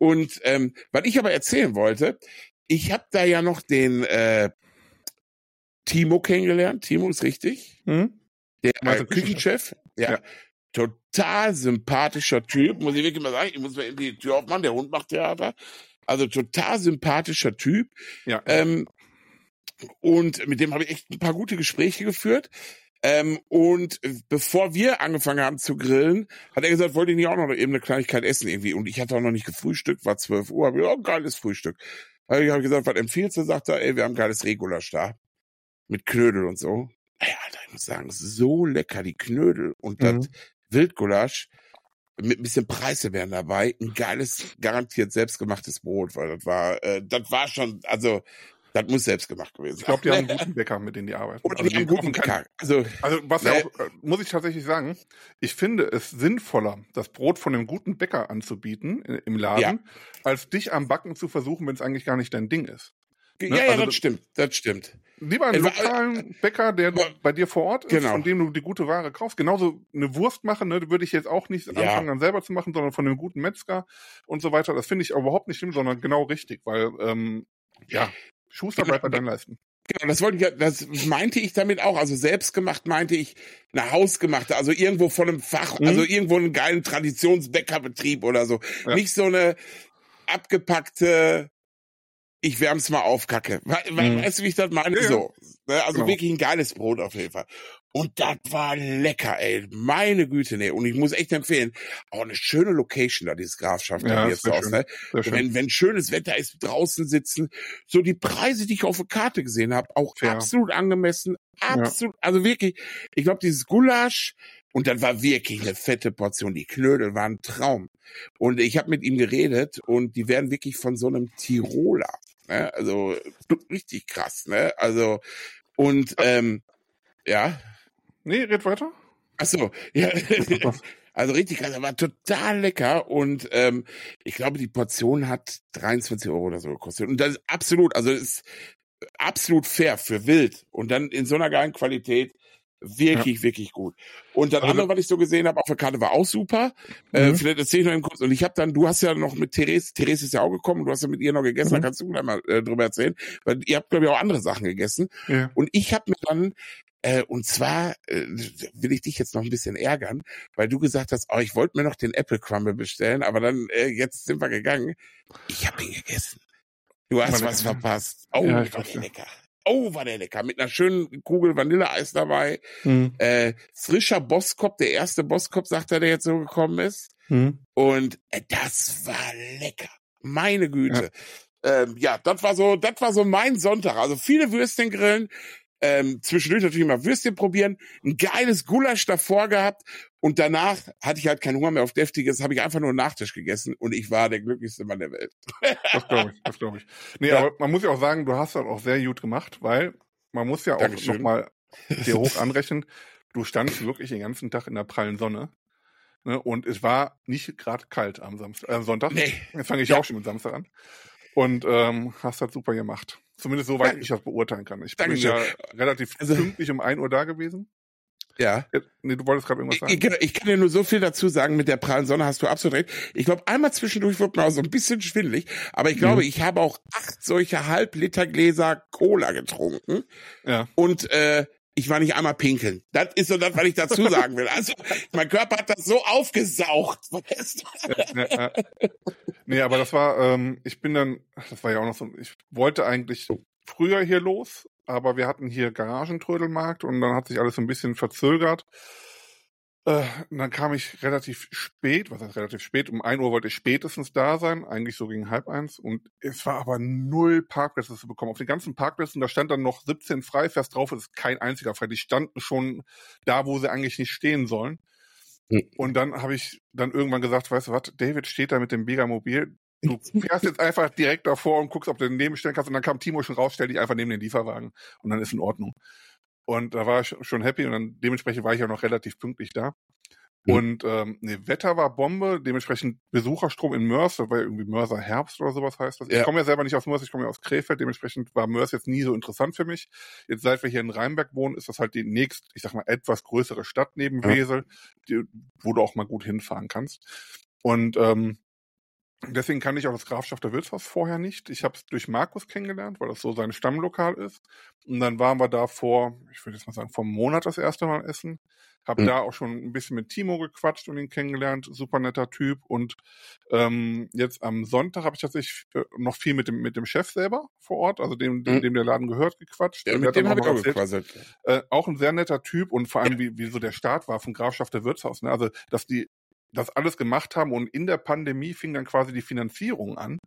Und ähm, was ich aber erzählen wollte, ich habe da ja noch den äh, Timo kennengelernt. Timo ist richtig. Hm? Der du Küchenchef? Küchenchef. Ja. Ja. Total sympathischer Typ, muss ich wirklich mal sagen. Ich muss mal eben die Tür aufmachen, der Hund macht Theater. Also total sympathischer Typ. Ja. Ähm, und mit dem habe ich echt ein paar gute Gespräche geführt. Ähm, und bevor wir angefangen haben zu grillen, hat er gesagt, wollte ich nicht auch noch eben eine Kleinigkeit essen irgendwie. Und ich hatte auch noch nicht gefrühstückt, war 12 Uhr, habe ich, oh, geiles Frühstück. Also ich habe gesagt, was empfiehlst du? Sagt er, ey, wir haben geiles Regulasch da. Mit Knödel und so. Ey, Alter, ich muss sagen, so lecker, die Knödel und Mhm. das Wildgulasch mit ein bisschen Preiselbeeren dabei. Ein geiles, garantiert selbstgemachtes Brot, weil das war, äh, das war schon, also, das muss selbstgemacht gewesen Ich glaube, die sein. haben einen guten Bäcker, mit denen die arbeiten. Und Also die haben die guten Bäcker. Also, Also was ja Ne? auch, äh, muss ich tatsächlich sagen, ich finde es sinnvoller, das Brot von einem guten Bäcker anzubieten äh, im Laden, Ja. als dich am Backen zu versuchen, wenn es eigentlich gar nicht dein Ding ist. ja, Ne? ja, Also das stimmt, das stimmt. Lieber einen war- lokalen Bäcker, der bei dir vor Ort ist, Genau. von dem du die gute Ware kaufst. Genauso eine Wurst machen, ne, würde ich jetzt auch nicht Ja. anfangen, dann selber zu machen, sondern von einem guten Metzger und so weiter. Das finde ich überhaupt nicht schlimm, sondern genau richtig, weil ähm, ja, Schuster bleibt bei deinen Leisten. Genau, das wollte ich, ja- das meinte ich damit auch. Also selbstgemacht meinte ich eine hausgemachte, also irgendwo von einem Fach, Mhm. also irgendwo einen geilen Traditionsbäckerbetrieb oder so. Ja. Nicht so eine abgepackte, ich wärm's mal auf Kacke. We Mhm. Weißt du, wie ich das meine? Ja, ja. So. Ne? Also Genau. wirklich ein geiles Brot auf jeden Fall. Und das war lecker, ey. Meine Güte, ne. Und ich muss echt empfehlen, auch eine schöne Location da, dieses Grafschaft Ja, jetzt aus, schön. ne? Wenn, wenn schönes Wetter ist, draußen sitzen, so die Preise, die ich auf der Karte gesehen habe, auch Fair. absolut angemessen, absolut, also wirklich, ich glaube, dieses Gulasch, und das war wirklich eine fette Portion, die Knödel waren ein Traum. Und ich habe mit ihm geredet und die werden wirklich von so einem Tiroler, ne? also richtig krass, ne? Also, und, ähm, ja, Nee, red weiter. Ach so, ja. Also richtig krass, aber total lecker und ähm, ich glaube, die Portion hat 23 Euro oder so gekostet. Und das ist absolut, also das ist absolut fair für wild und dann in so einer geilen Qualität wirklich, wirklich gut. Und das Also- andere, was ich so gesehen habe auf der Karte, war auch super. Äh, Mhm. vielleicht erzähle ich noch eben kurz. Und ich habe dann, du hast ja noch mit Therese, Therese ist ja auch gekommen, du hast ja mit ihr noch gegessen, Mhm. da kannst du gleich mal äh, drüber erzählen. Weil ihr habt, glaube ich, auch andere Sachen gegessen. Ja. Und ich habe mir dann, äh, und zwar äh, will ich dich jetzt noch ein bisschen ärgern, weil du gesagt hast, oh, ich wollte mir noch den Apple Crumble bestellen, aber dann, äh, jetzt sind wir gegangen. Ich habe ihn gegessen. Du hast was verpasst. Oh, Ja, war der lecker. Oh, war der lecker. Mit einer schönen Kugel Vanilleeis dabei. Mhm. Äh, frischer Bosskopf, der erste Bosskopf, sagt er, der jetzt so gekommen ist. Mhm. Und äh, das war lecker. Meine Güte. Ja, ähm, ja das war so, das war so mein Sonntag. Also viele Würstchen grillen, ähm, zwischendurch natürlich mal Würstchen probieren, ein geiles Gulasch davor gehabt und danach hatte ich halt keinen Hunger mehr auf deftiges, habe ich einfach nur einen Nachtisch gegessen und ich war der glücklichste Mann der Welt. Das glaube ich, das glaube ich. Nee, Ja. aber man muss ja auch sagen, du hast das auch sehr gut gemacht, weil man muss ja auch nochmal dir hoch anrechnen, du standst wirklich den ganzen Tag in der prallen Sonne. Ne, und es war nicht gerade kalt am Samstag, äh, Sonntag. Nee. Jetzt fange ich Ja. auch schon mit Samstag an. Und ähm, hast das super gemacht. Zumindest soweit Danke. ich das beurteilen kann. Ich bin ja relativ Also- pünktlich um 1 Uhr da gewesen. Ja. Ja, Nee, du wolltest gerade irgendwas sagen. ich, ich kann dir nur so viel dazu sagen, mit der prallen Sonne hast du absolut recht. Ich glaube, einmal zwischendurch wird mir auch so ein bisschen schwindelig, aber ich glaube, Mhm. ich habe auch acht solche Halblitergläser Cola getrunken Ja. und äh, ich war nicht einmal pinkeln. Das ist so das, was ich dazu sagen will. Also, mein Körper hat das so aufgesaugt. Weißt du? ja, ja. Nee, aber das war, ähm, ich bin dann, das war ja auch noch so, ich wollte eigentlich früher hier los, aber wir hatten hier Garagentrödelmarkt und dann hat sich alles so ein bisschen verzögert. Äh, und dann kam ich relativ spät, was heißt relativ spät, um ein Uhr wollte ich spätestens da sein, eigentlich so gegen halb eins und es war aber null Parkplätze zu bekommen. Auf den ganzen Parkplätzen, da stand dann noch 17 frei, fährst drauf, es ist kein einziger frei. Die standen schon da, wo sie eigentlich nicht stehen sollen. Und dann habe ich dann irgendwann gesagt, weißt du was, David steht da mit dem Megamobil. Du fährst jetzt einfach direkt davor und guckst, ob du daneben stellen kannst. Und dann kam Timo schon raus, stell dich einfach neben den Lieferwagen. Und dann ist in Ordnung. Und da war ich schon happy und dann dementsprechend war ich auch noch relativ pünktlich da. Mhm. Und ähm, nee, Wetter war Bombe, dementsprechend Besucherstrom in Mörs, ja irgendwie Mörser Herbst oder sowas heißt das. Ich Ja. komme ja selber nicht aus Mörs, ich komme ja aus Krefeld, dementsprechend war Mörs jetzt nie so interessant für mich. Jetzt seit wir hier in Rheinberg wohnen, ist das halt die nächst, ich sag mal, etwas größere Stadt neben Ja. Wesel, die, wo du auch mal gut hinfahren kannst. Und ähm, Deswegen kann ich auch das Grafschafter Wirtshaus vorher nicht. Ich habe es durch Markus kennengelernt, weil das so sein Stammlokal ist. Und dann waren wir da vor, ich würde jetzt mal sagen, vor einem Monat das erste Mal essen. Hab mhm. da auch schon ein bisschen mit Timo gequatscht und ihn kennengelernt. Super netter Typ. Und ähm, jetzt am Sonntag habe ich tatsächlich äh, noch viel mit dem mit dem Chef selber vor Ort, also dem, dem, mhm. dem der Laden gehört, gequatscht. Ja, mit dem habe ich auch gequatscht. Äh, auch ein sehr netter Typ und vor allem, wie, wie so der Start war von Grafschafter Wirtshaus. Ne? Also, dass die das alles gemacht haben und in der Pandemie fing dann quasi die Finanzierung an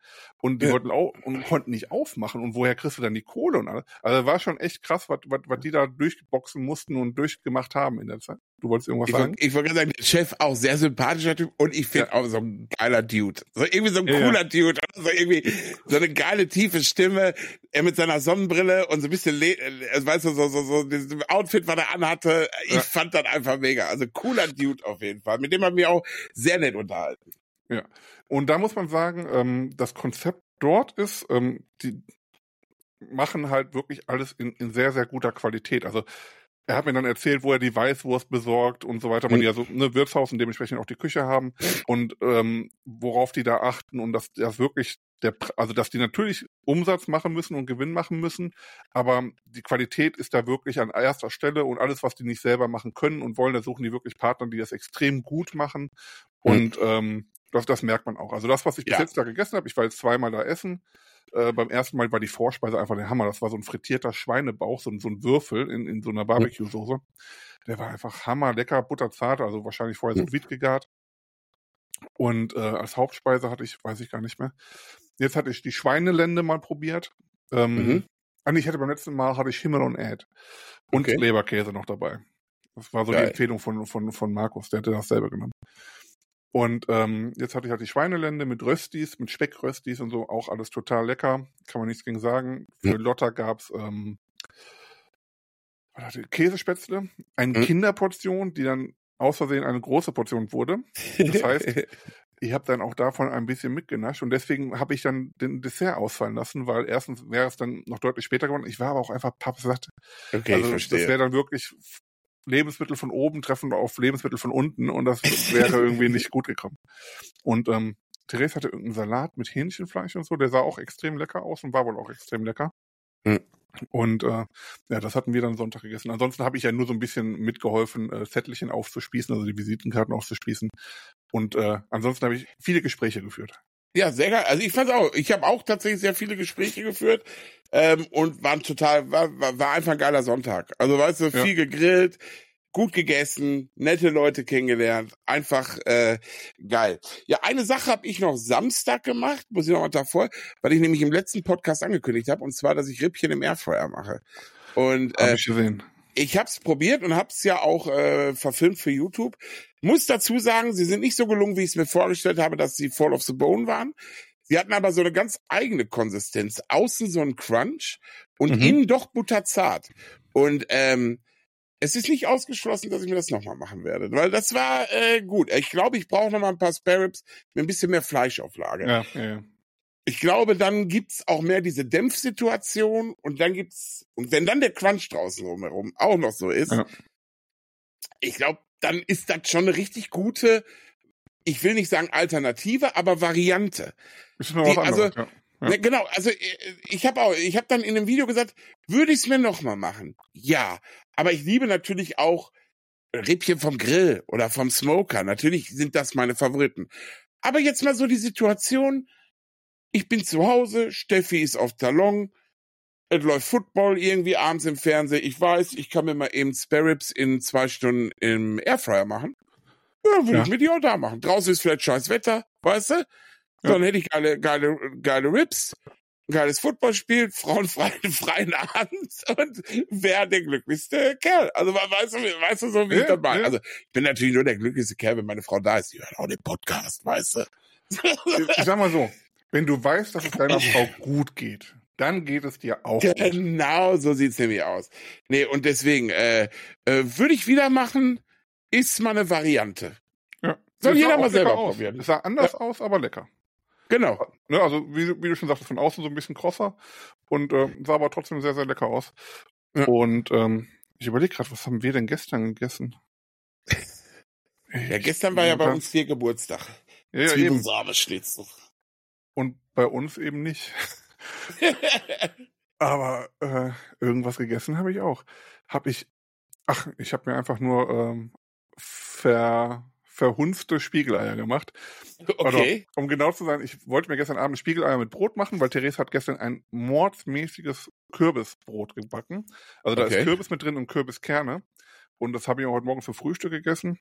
und die ja. wollten auch und konnten nicht aufmachen und woher kriegst du dann die Kohle und alles? Also war schon echt krass, was, was, was die da durchboxen mussten und durchgemacht haben in der Zeit. Du wolltest irgendwas ich sagen? ich wollte gerade sagen, der Chef auch sehr sympathischer Typ und ich finde ja. auch so ein geiler Dude. So irgendwie so ein ja, cooler Dude. So irgendwie so eine geile, tiefe Stimme. Er mit seiner Sonnenbrille und so ein bisschen, äh, weißt du, so, so, so, dieses Outfit, was er anhatte. Ich fand das einfach mega. Also cooler Dude auf jeden Fall. Mit dem haben wir auch sehr nett unterhalten. Ja. Und da muss man sagen, ähm, das Konzept dort ist, ähm, die machen halt wirklich alles in, in sehr, sehr guter Qualität. Also er hat mir dann erzählt, wo er die Weißwurst besorgt und so weiter, weil die ja so eine Wirtshaus und dementsprechend auch die Küche haben. Und ähm, worauf die da achten und dass das wirklich der, also dass die natürlich Umsatz machen müssen und Gewinn machen müssen, aber die Qualität ist da wirklich an erster Stelle und alles, was die nicht selber machen können und wollen, da suchen die wirklich Partner, die das extrem gut machen. Und mhm. ähm, das, das merkt man auch. Also das, was ich bis ja. jetzt da gegessen habe, ich war jetzt zweimal da essen. Äh, beim ersten Mal war die Vorspeise einfach der Hammer. Das war so ein frittierter Schweinebauch, so, so ein Würfel in, in so einer Barbecue-Soße. Der war einfach hammer lecker, butterzart, also wahrscheinlich vorher so vide gegart. Und äh, als Hauptspeise hatte ich, weiß ich gar nicht mehr. Jetzt hatte ich die Schweinelende mal probiert. Ähm, mhm. Ah, ich hatte beim letzten Mal hatte ich Himmel und Ed. Und okay. Leberkäse noch dabei. Das war so Geil. die Empfehlung von, von, von Markus, der hatte das selber genommen. Und ähm, jetzt hatte ich halt die Schweinelende mit Röstis, mit Speckröstis und so, auch alles total lecker. Kann man nichts gegen sagen. Für Lotta gab's ähm, Käsespätzle, eine mhm. Kinderportion, die dann aus Versehen eine große Portion wurde. Das heißt, ich habe dann auch davon ein bisschen mitgenascht und deswegen habe ich dann den Dessert ausfallen lassen, weil erstens wäre es dann noch deutlich später geworden. Ich war aber auch einfach pappsatt. Okay, also, ich verstehe. Das wäre dann wirklich Lebensmittel von oben treffen auf Lebensmittel von unten und das wäre irgendwie nicht gut gekommen. Und ähm, Therese hatte irgendeinen Salat mit Hähnchenfleisch und so, der sah auch extrem lecker aus und war wohl auch extrem lecker. Mhm. Und äh, ja, das hatten wir dann Sonntag gegessen. Ansonsten habe ich ja nur so ein bisschen mitgeholfen, äh, Zettelchen aufzuspießen, also die Visitenkarten aufzuspießen. Und äh, ansonsten habe ich viele Gespräche geführt. Ja, sehr geil. Also ich fand's auch. Ich habe auch tatsächlich sehr viele Gespräche geführt ähm, und waren total, war, war, einfach ein geiler Sonntag. Also weißt du, viel ja. gegrillt, gut gegessen, nette Leute kennengelernt, einfach äh, geil. Ja, eine Sache habe ich noch Samstag gemacht, muss ich noch mal davor, weil ich nämlich im letzten Podcast angekündigt habe, und zwar, dass ich Rippchen im Airfryer mache. Und äh, hab ich gesehen. Ich habe es probiert und habe es ja auch äh, verfilmt für YouTube. Muss dazu sagen, sie sind nicht so gelungen, wie ich es mir vorgestellt habe, dass sie Fall of the Bone waren. Sie hatten aber so eine ganz eigene Konsistenz. Außen so ein Crunch und mhm. innen doch butterzart. Und ähm, es ist nicht ausgeschlossen, dass ich mir das nochmal machen werde, weil das war äh, gut. Ich glaube, ich brauche nochmal ein paar Spare Ribs mit ein bisschen mehr Fleischauflage. Ja, ja, ja. Ich glaube, dann gibt's auch mehr diese Dämpfsituation und dann gibt's, und wenn dann der Crunch draußen rumherum auch noch so ist, ja. ich glaube, dann ist das schon eine richtig gute, ich will nicht sagen Alternative, aber Variante. Ist mir Die, also, ja. Ja. Ne, genau, also äh, ich habe auch, ich habe dann in dem Video gesagt, würde ich es mir nochmal machen? Ja, aber ich liebe natürlich auch Rippchen vom Grill oder vom Smoker. Natürlich sind das meine Favoriten. Aber jetzt mal so die Situation, ich bin zu Hause, Steffi ist auf Talon, es läuft Football irgendwie abends im Fernsehen. Ich weiß, ich kann mir mal eben Spare Ribs in zwei Stunden im Airfryer machen. Ja, würde ja. ich mir die auch da machen. Draußen ist vielleicht scheiß Wetter, weißt du? Ja. Dann hätte ich geile, geile, geile Ribs, geiles Footballspiel, Frauen freien, freien Abend und wäre der glücklichste Kerl. Also weißt du, weißt du so, wie ja, ich das meine? Also ich bin natürlich nur der glücklichste Kerl, wenn meine Frau da ist. Die hört auch den Podcast, weißt du? Ich sag mal so, wenn du weißt, dass es deiner Frau gut geht, dann geht es dir auch genau, gut. Genau, so sieht's nämlich aus. Nee, und deswegen, äh, äh, würde ich wieder machen, ist mal eine Variante. Ja. Soll jeder mal selber aus. probieren. Es sah anders ja. aus, aber lecker. Genau. Ne, also, wie, wie, du schon sagst, von außen so ein bisschen krosser und äh, sah aber trotzdem sehr, sehr lecker aus. Ja. Und ähm, ich überlege gerade, was haben wir denn gestern gegessen? ja, gestern war ja bei uns hier Geburtstag. Ja, ja, Zwiebelsahne Schnitzel. Und bei uns eben nicht. Aber äh, irgendwas gegessen habe ich auch. Habe ich, ach, ich habe mir einfach nur ähm, ver, verhunzte Spiegeleier gemacht. Okay. Also, um genau zu sein, ich wollte mir gestern Abend Spiegeleier mit Brot machen, weil Therese hat gestern ein mordsmäßiges Kürbisbrot gebacken. Also da Okay. ist Kürbis mit drin und Kürbiskerne. Und das habe ich auch heute Morgen für Frühstück gegessen.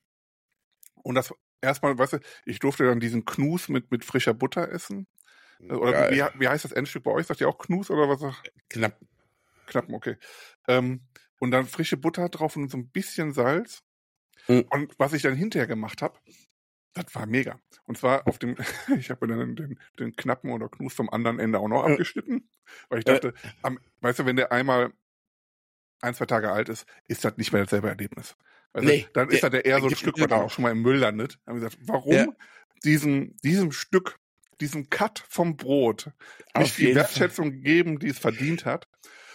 Und das erstmal, weißt du, ich durfte dann diesen Knus mit, mit frischer Butter essen. Oder wie, wie heißt das Endstück bei euch? Sagt ihr auch Knus oder was? Knapp. Knappen, okay. Ähm, und dann frische Butter drauf und so ein bisschen Salz. Mhm. Und was ich dann hinterher gemacht habe, das war mega. Und zwar auf dem, ich habe mir dann den, den Knappen oder Knus vom anderen Ende auch noch Mhm. abgeschnitten, weil ich Äh. dachte, am, weißt du, wenn der einmal ein, zwei Tage alt ist, ist das nicht mehr dasselbe Erlebnis. Weißt Nee, dann ist der- das ja eher so ein Stück, was dann genau. auch schon mal im Müll landet. Da haben wir gesagt, warum Ja. diesem, diesem Stück, diesem Cut vom Brot Auf nicht die jeden Fall. Wertschätzung geben, die es verdient hat?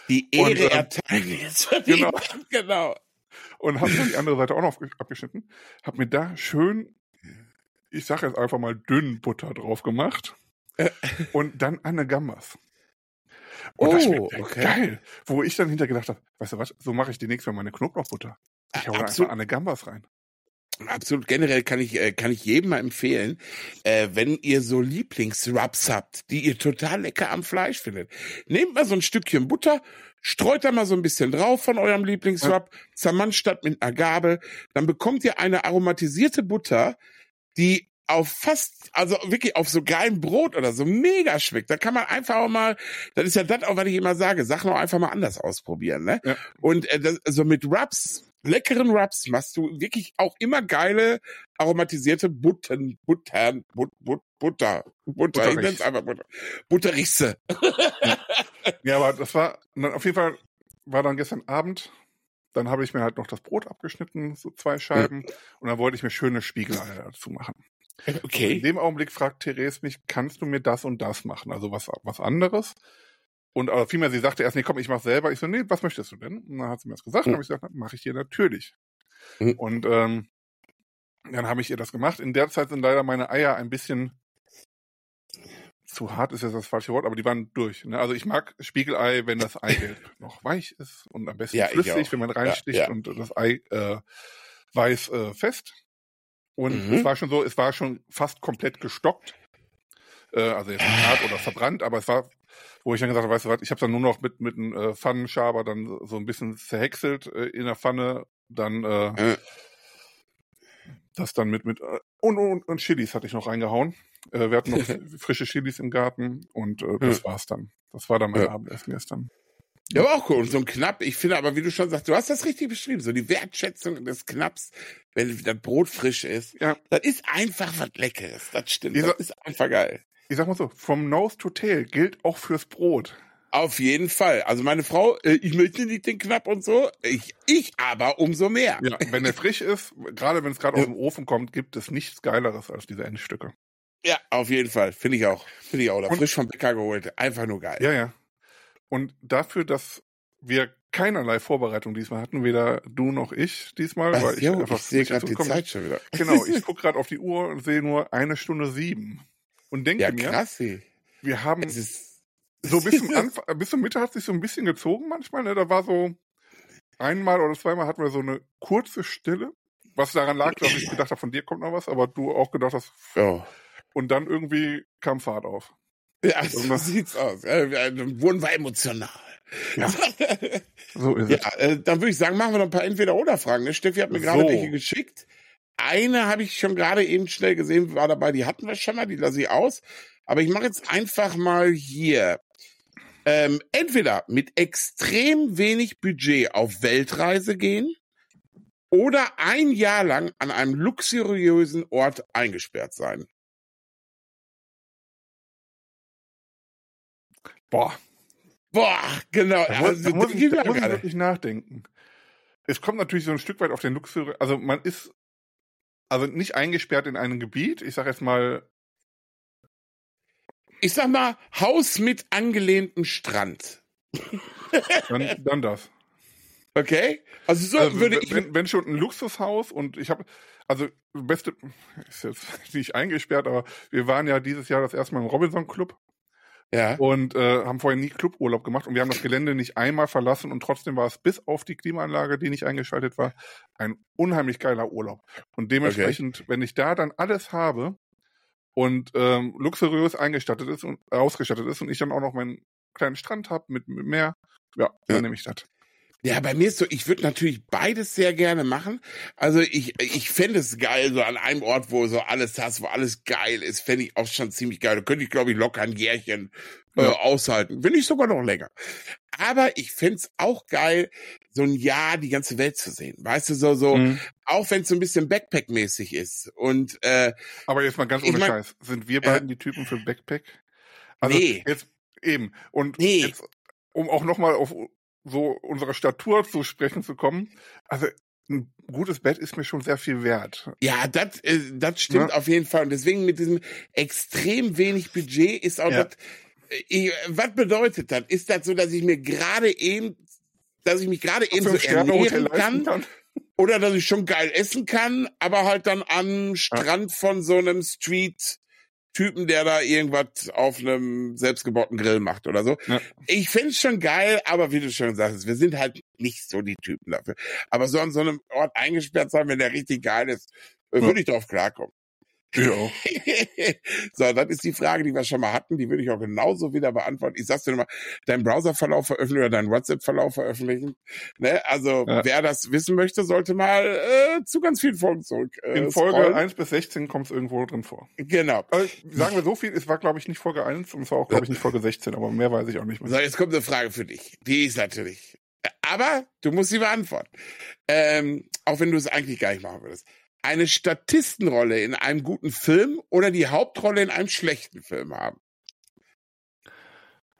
Die Und, Ehre ähm, erteilen die jetzt verdient genau. hat. genau. und habe die andere Seite auch noch abge- abgeschnitten. Habe mir da schön, ich sage jetzt einfach mal dünn Butter drauf gemacht Äh. und dann eine Gambas. Und das Oh, schmeckt okay. geil. Wo ich dann hinterher gedacht habe, weißt du was, so mache ich demnächst mal meine Knoblauchbutter. Ich hau da einfach Absolut. eine Gambas rein. Absolut generell kann ich, äh, kann ich jedem mal empfehlen, äh, wenn ihr so Lieblingsrubs habt, die ihr total lecker am Fleisch findet. Nehmt mal so ein Stückchen Butter, streut da mal so ein bisschen drauf von eurem Lieblingsrub, zermanscht das mit einer Gabel, dann bekommt ihr eine aromatisierte Butter, die auf fast, also wirklich auf so geilem Brot oder so mega schmeckt. Da kann man einfach auch mal, das ist ja das auch, was ich immer sage, Sachen auch einfach mal anders ausprobieren, ne? Ja. Und äh, das, also mit Rubs, leckeren Rubs machst du wirklich auch immer geile aromatisierte Buttern, Buttern, But, But, Butter, Butter, ich nenn's einfach Butter. Butterichse. Ja, aber das war, und auf jeden Fall war dann gestern Abend, dann habe ich mir halt noch das Brot abgeschnitten, so zwei Scheiben, und dann wollte ich mir schöne Spiegeleier dazu machen. In Okay. dem Augenblick fragt Therese mich, kannst du mir das und das machen? Also was, was anderes? Und aber vielmehr, sie sagte erst, nee, komm, ich mach selber. Ich so, nee, was möchtest du denn? Und dann hat sie mir das gesagt, Hm. und habe ich gesagt, mache ich dir natürlich. Hm. Und ähm, dann habe ich ihr das gemacht. In der Zeit sind leider meine Eier ein bisschen zu hart ist jetzt das falsche Wort, aber die waren durch. Ne? Also ich mag Spiegelei, wenn das Eigelb noch weich ist und am besten Ja, flüssig, wenn man reinsticht Ja, ja. und das Ei äh, weiß äh, fest. Und Mhm. es war schon so, es war schon fast komplett gestockt. Äh, also jetzt nicht hart oder verbrannt, aber es war, wo ich dann gesagt habe, weißt du was, ich habe dann nur noch mit, mit einem äh, Pfannenschaber dann so ein bisschen zerhäckselt äh, in der Pfanne, dann äh, das dann mit, mit äh, und, und, und Chilis hatte ich noch reingehauen. Äh, wir hatten noch frische Chilis im Garten und das war's dann. Das war dann mein. Abendessen gestern. Ja, aber auch cool. Und so ein Knapp, ich finde aber, wie du schon sagst, du hast das richtig beschrieben, so die Wertschätzung des Knapps, wenn das Brot frisch ist. Ja. Das ist einfach was Leckeres. Das stimmt. Dieser- das ist einfach geil. Ich sag mal so, from nose to tail gilt auch fürs Brot. Auf jeden Fall. Also meine Frau, äh, ich möchte nicht den Knapp und so. Ich, ich aber umso mehr. Ja, wenn er frisch ist, gerade wenn es gerade aus dem Ofen kommt, gibt es nichts Geileres als diese Endstücke. Ja, auf jeden Fall. Finde ich auch. Finde ich auch. Oder Und- frisch vom Bäcker geholt. Einfach nur geil. Ja, ja. Und dafür, dass wir keinerlei Vorbereitung diesmal hatten, weder du noch ich diesmal, Ach, weil ich jo, einfach ich sehe gerade die Zeit schon wieder. Genau, ich gucke gerade auf die Uhr und sehe nur eine Stunde sieben. Und denke Ja, mir, krass. ey. wir haben Es so bis zum, Anfang, bis zur Mitte hat sich so ein bisschen gezogen manchmal. Ne? Da war so einmal oder zweimal hatten wir so eine kurze Stille, was daran lag, dass ich gedacht habe, von dir kommt noch was, aber du auch gedacht hast, oh. und dann irgendwie kam Fahrt auf. Ja, so sieht's aus. Ja, wir- Dann wurden wir emotional. Ja. So ist Ja, äh, dann würde ich sagen, machen wir noch ein paar Entweder-Oder-Fragen. Ne? Steffi hat mir gerade So. welche geschickt. Eine habe ich schon gerade eben schnell gesehen, war dabei, die hatten wir schon mal, die lasse ich aus. Aber ich mache jetzt einfach mal hier. Ähm, entweder mit extrem wenig Budget auf Weltreise gehen oder ein Jahr lang an einem luxuriösen Ort eingesperrt sein. Boah, Boah, genau. da muss, Also, da muss, ich, da muss ich wirklich nachdenken. Es kommt natürlich so ein Stück weit auf den Luxus, also man ist also nicht eingesperrt in einem Gebiet, ich sage jetzt mal, ich sag mal, Haus mit angelehntem Strand. dann, dann das. Okay. Also so Also, würde ich. wenn, wenn schon ein Luxushaus und ich habe, also beste, ist jetzt nicht eingesperrt, aber wir waren ja dieses Jahr das erste Mal im Robinson Club Ja. und äh, haben vorher nie Cluburlaub gemacht und wir haben das Gelände nicht einmal verlassen und trotzdem war es bis auf die Klimaanlage, die nicht eingeschaltet war, ein unheimlich geiler Urlaub. Und dementsprechend, wenn ich da dann alles habe und ähm, luxuriös eingestattet ist und ausgestattet ist und ich dann auch noch meinen kleinen Strand habe mit, mit Meer, ja, dann Ja. nehme ich das. Ja, bei mir ist so, ich würde natürlich beides sehr gerne machen. Also ich, ich fände es geil, so an einem Ort, wo so alles hast, wo alles geil ist, fände ich auch schon ziemlich geil. Da könnte ich, glaube ich, locker ein Jährchen äh, Ja. aushalten. Wenn nicht sogar noch länger. Aber ich fände es auch geil, so ein Jahr die ganze Welt zu sehen. Weißt du, so, so, Mhm. auch wenn es so ein bisschen Backpack-mäßig ist. Und äh, Aber jetzt mal ganz Ich ohne mein- Scheiß. Sind wir Ja. beiden die Typen für Backpack? Also Nee. jetzt eben. Und Nee. jetzt, um auch nochmal auf so unsere Statur zu sprechen zu kommen, also ein gutes Bett ist mir schon sehr viel wert. Ja, das äh, das stimmt Ne? auf jeden Fall. Und deswegen mit diesem extrem wenig Budget ist auch Ja. das. Äh, was bedeutet das? Ist das so, dass ich mir gerade eben, dass ich mich gerade eben so ernähren kann, kann. oder dass ich schon geil essen kann, aber halt dann am Strand von so einem Street Typen, der da irgendwas auf einem selbstgebauten Grill macht oder so. Ja. Ich find's schon geil, aber wie du schon sagst, wir sind halt nicht so die Typen dafür. Aber so an so einem Ort eingesperrt sein, wenn der richtig geil ist, äh, Ja. würde ich drauf klarkommen. Ich auch. so, das ist die Frage, die wir schon mal hatten. Die würde ich auch genauso wieder beantworten. Ich sag's dir nochmal, deinen Browserverlauf veröffentlichen oder deinen WhatsApp-Verlauf veröffentlichen. Ne? Also, Ja. wer das wissen möchte, sollte mal äh, zu ganz vielen Folgen zurück. Äh, In Folge scrollen. 1 bis 16 kommt es irgendwo drin vor. Genau. Also, sagen wir so viel, es war glaube ich nicht Folge 1 und es war auch glaube ich nicht Folge 16, aber mehr weiß ich auch nicht mehr. So, jetzt kommt eine Frage für dich. Die ist natürlich. Aber du musst sie beantworten. Ähm, auch wenn du es eigentlich gar nicht machen würdest. Eine Statistenrolle in einem guten Film oder die Hauptrolle in einem schlechten Film haben?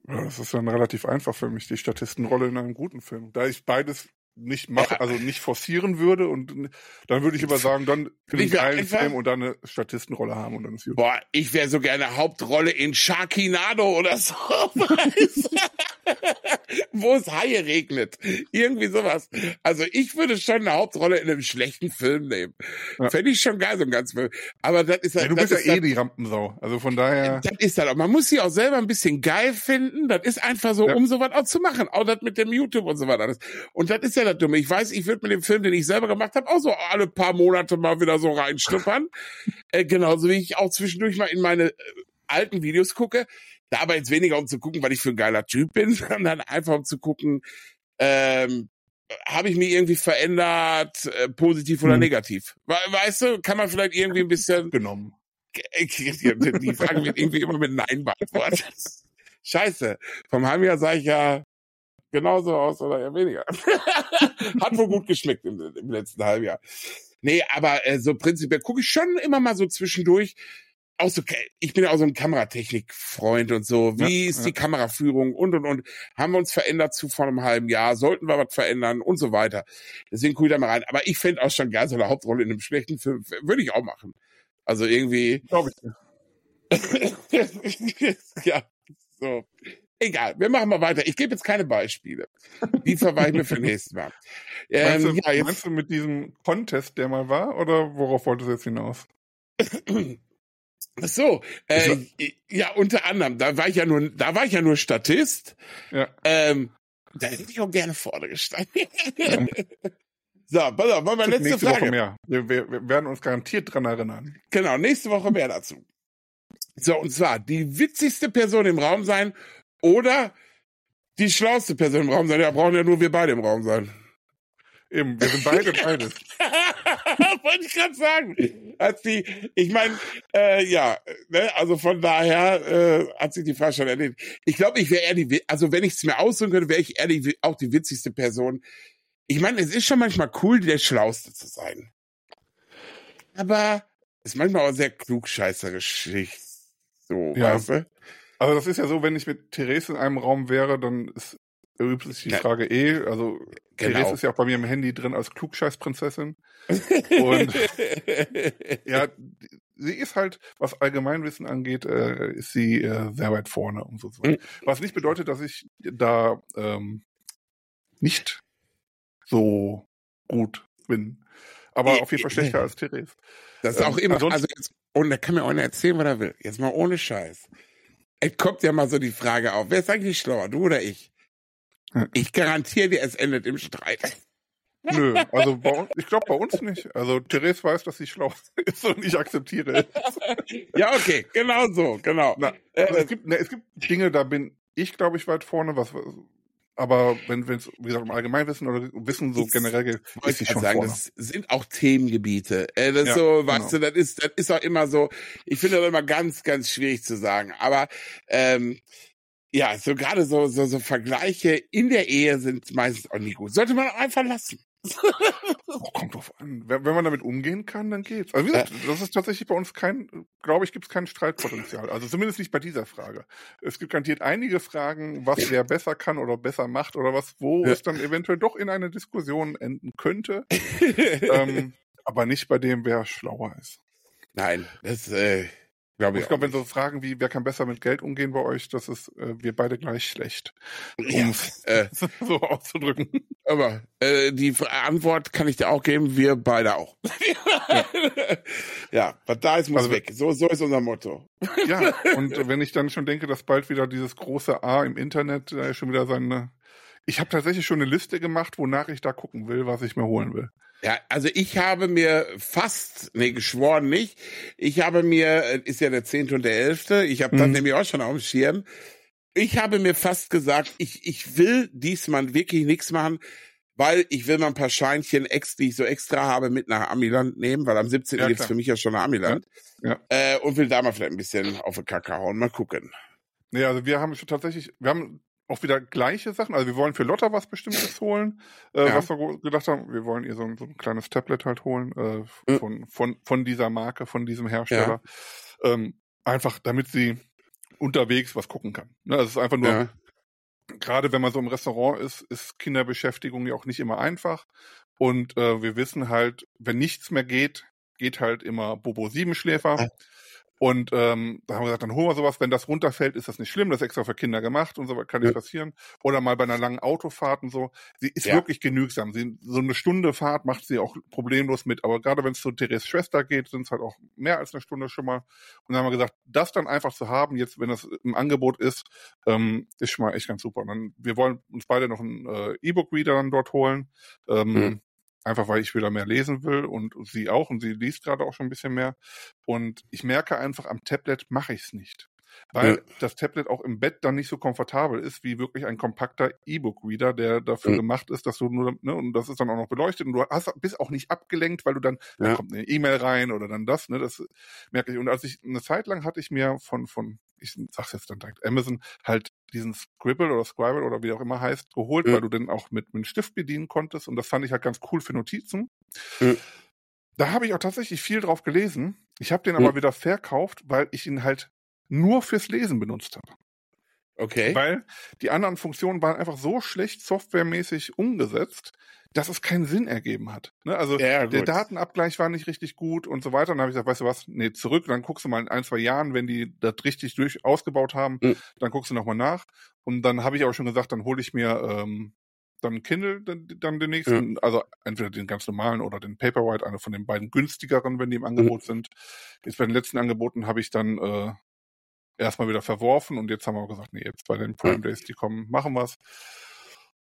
Ja, das ist dann relativ einfach für mich, die Statistenrolle in einem guten Film. Da ich beides nicht mache, also nicht forcieren würde und dann würde ich aber sagen, dann in Finde einem Film und dann eine Statistenrolle haben und dann ist gut. Boah, ich wäre so gerne Hauptrolle in Sharknado oder so. du? Wo es Haie regnet. Irgendwie sowas. Also ich würde schon eine Hauptrolle in einem schlechten Film nehmen. Ja. Fände ich schon geil, so ein ganz Film. Aber das ist Ja, halt, du das bist ja eh die Rampensau. Also von daher. Das ist halt auch. Man muss sie auch selber ein bisschen geil finden. Das ist einfach so, Ja. um sowas auch zu machen. Auch das mit dem YouTube und so weiter. alles. Und das ist ja das Dumme. Ich weiß, ich würde mit dem Film, den ich selber gemacht habe, auch so alle paar Monate mal wieder so reinschnuppern. äh, genauso wie ich auch zwischendurch mal in meine äh, alten Videos gucke. Da aber jetzt weniger um zu gucken, weil ich für ein geiler Typ bin, sondern einfach um zu gucken, ähm, habe ich mich irgendwie verändert, äh, positiv oder Hm. negativ? We weißt du, kann man vielleicht irgendwie ein bisschen genommen. die Frage wird irgendwie immer mit Nein beantwortet. Scheiße. Vom halben Jahr sah ich ja genauso aus oder eher weniger. Hat wohl gut geschmeckt im, im letzten Halbjahr. Nee, aber äh, so prinzipiell gucke ich schon immer mal so zwischendurch. Auch so, ich bin ja auch so ein Kameratechnik-Freund und so. Wie Ja, ist ja. die Kameraführung und und und. Haben wir uns verändert zu vor einem halben Jahr? Sollten wir was verändern und so weiter. Deswegen gucke ich da mal rein. Aber ich fände auch schon geil, so eine Hauptrolle in einem schlechten Film. Würde ich auch machen. Also irgendwie. Glaube ich. ja, so. Egal, wir machen mal weiter. Ich gebe jetzt keine Beispiele. Die verweiche ich mir für nächstes Mal. Meinst, Ähm, du, ja, jetzt, meinst du mit diesem Contest, der mal war, oder worauf wolltest du jetzt hinaus? ach so, äh, ja, unter anderem, da war ich ja nur, da war ich ja nur Statist. Ja. Ähm, da hätte ich auch gerne vorne gestanden. so, pass auf, machen wir letzte Nächste Woche Frage. mehr. Wir, wir, wir werden uns garantiert dran erinnern. Genau, nächste Woche mehr dazu. So, und zwar die witzigste Person im Raum sein oder die schlauste Person im Raum sein. Ja, brauchen ja nur wir beide im Raum sein. Eben, wir sind beide beides. Wollte ich gerade sagen. Als die, ich meine, äh, ja, ne, also von daher äh, hat sich die Frage schon erledigt. Ich glaube, ich wäre eher die, also wenn ich es mir aussuchen könnte, wäre ich eher die, auch die witzigste Person. Ich meine, es ist schon manchmal cool, der Schlauste zu sein. Aber ist manchmal auch sehr klugscheißerisch. So, Ja. weißt du? Also das ist ja so, wenn ich mit Therese in einem Raum wäre, dann ist sich die. Frage eh. Also Genau. Therese ist ja auch bei mir im Handy drin als Klugscheißprinzessin. Und ja, sie ist halt, was Allgemeinwissen angeht, äh, ist sie äh, sehr weit vorne und so. Mhm. Was nicht bedeutet, dass ich da ähm, nicht so gut bin. Aber auf jeden Fall schlechter als Therese. Das ist auch ähm, immer, also jetzt, und da kann mir auch einer erzählen, was er will. Jetzt mal ohne Scheiß. Es kommt ja mal so die Frage auf, wer ist eigentlich schlauer, du oder ich? Ich garantiere dir, es endet im Streit. Nö, also bei uns, ich glaube bei uns nicht. Also Therese weiß, dass sie schlau ist und ich akzeptiere es. ja, okay, genau so, genau. Na, also es, gibt, ne, es gibt Dinge, da bin ich, glaube ich, weit vorne, was, aber wenn es, wie gesagt, um Allgemeinwissen oder Wissen so generell geht, ist ich schon sagen, vorne. das sind auch Themengebiete. Äh, das ja, so, weißt genau. du, das ist, das ist auch immer so, ich finde das immer ganz, ganz schwierig zu sagen. Aber ähm, ja, so gerade so, so, so Vergleiche in der Ehe sind meistens auch nie gut. Sollte man einfach lassen. oh, kommt drauf an. Wenn, man damit umgehen kann, dann geht's. Also wie gesagt, das ist tatsächlich bei uns kein, glaube ich, gibt es kein Streitpotenzial. Also zumindest nicht bei dieser Frage. Es gibt garantiert einige Fragen, was wer besser kann oder besser macht oder was, wo ja. es dann eventuell doch in eine Diskussion enden könnte. ähm, aber nicht bei dem, wer schlauer ist. Nein, das äh, Glaube ich, ich glaube, wenn so Fragen wie, wer kann besser mit Geld umgehen bei euch, das ist äh, wir beide gleich schlecht. Um äh, so auszudrücken. Aber äh, die Antwort kann ich dir auch geben, wir beide auch. ja. ja, was da ist, muss also, weg. So, so ist unser Motto. ja, und wenn ich dann schon denke, dass bald wieder dieses große A im Internet äh, schon wieder seine. Ich habe tatsächlich schon eine Liste gemacht, wonach ich da gucken will, was ich mir holen will. Ja, also ich habe mir fast, nee, geschworen nicht. Ich habe mir, äh, ist ja der zehnte und der elfte, ich habe mhm. dann nämlich auch schon auf dem Schirm. Ich habe mir fast gesagt, ich, ich will diesmal wirklich nichts machen, weil ich will mal ein paar Scheinchen, ex, die ich so extra habe, mit nach Amiland nehmen, weil am 17. Ja, geht's für mich ja schon nach Amiland. Ja. ja. Äh, und will da mal vielleicht ein bisschen auf den Kacke hauen. Mal gucken. Nee, also wir haben schon tatsächlich, wir haben auch wieder gleiche Sachen. Also wir wollen für Lotta was Bestimmtes holen, äh, ja. was wir gedacht haben, wir wollen ihr so ein, so ein kleines Tablet halt holen äh, von, von, von dieser Marke, von diesem Hersteller. Ja. Ähm, einfach damit sie unterwegs was gucken kann. Ne? Also es ist einfach nur, ja. gerade wenn man so im Restaurant ist, ist Kinderbeschäftigung ja auch nicht immer einfach. Und äh, wir wissen halt, wenn nichts mehr geht, geht halt immer Bobo Siebenschläfer. Und ähm, da haben wir gesagt, dann holen wir sowas. Wenn das runterfällt, ist das nicht schlimm. Das ist extra für Kinder gemacht und so kann nicht passieren. Oder mal bei einer langen Autofahrt und so. Sie ist ja. wirklich genügsam. Sie, so eine Stunde Fahrt macht sie auch problemlos mit. Aber gerade wenn es zu Therese Schwester geht, sind es halt auch mehr als eine Stunde schon mal. Und dann haben wir gesagt, das dann einfach zu haben, jetzt wenn das im Angebot ist, ähm, ist schon mal echt ganz super. Und dann, wir wollen uns beide noch einen äh, E-Book-Reader dann dort holen. Ähm, mhm. Einfach weil ich wieder mehr lesen will und sie auch und sie liest gerade auch schon ein bisschen mehr. Und ich merke einfach, am Tablet mache ich es nicht. Weil ja. das Tablet auch im Bett dann nicht so komfortabel ist wie wirklich ein kompakter E-Book-Reader, der dafür ja. gemacht ist, dass du nur, ne, und das ist dann auch noch beleuchtet und du hast, bist auch nicht abgelenkt, weil du dann, ja. da kommt eine E-Mail rein oder dann das, ne, das merke ich. Und als ich, eine Zeit lang hatte ich mir von, von, ich sag's jetzt dann direkt, Amazon halt diesen Scribble oder Scribble oder wie auch immer heißt, geholt, ja. weil du den auch mit, mit einem Stift bedienen konntest und das fand ich halt ganz cool für Notizen. Ja. Da habe ich auch tatsächlich viel drauf gelesen. Ich habe den aber wieder verkauft, weil ich ihn halt nur fürs Lesen benutzt habe. Okay. Weil die anderen Funktionen waren einfach so schlecht softwaremäßig umgesetzt, dass es keinen Sinn ergeben hat. Ne? Also ja, der Datenabgleich war nicht richtig gut und so weiter. Und dann habe ich gesagt, weißt du was, nee, zurück, dann guckst du mal in ein, zwei Jahren, wenn die das richtig durch ausgebaut haben, mhm. dann guckst du nochmal nach. Und dann habe ich auch schon gesagt, dann hole ich mir ähm, dann Kindle dann, dann den nächsten, ja. also entweder den ganz normalen oder den Paperwhite, einer von den beiden günstigeren, wenn die im Angebot mhm. sind. Jetzt bei den letzten Angeboten habe ich dann äh, erstmal wieder verworfen und jetzt haben wir gesagt, nee, jetzt bei den Prime Days, die kommen, machen wir's.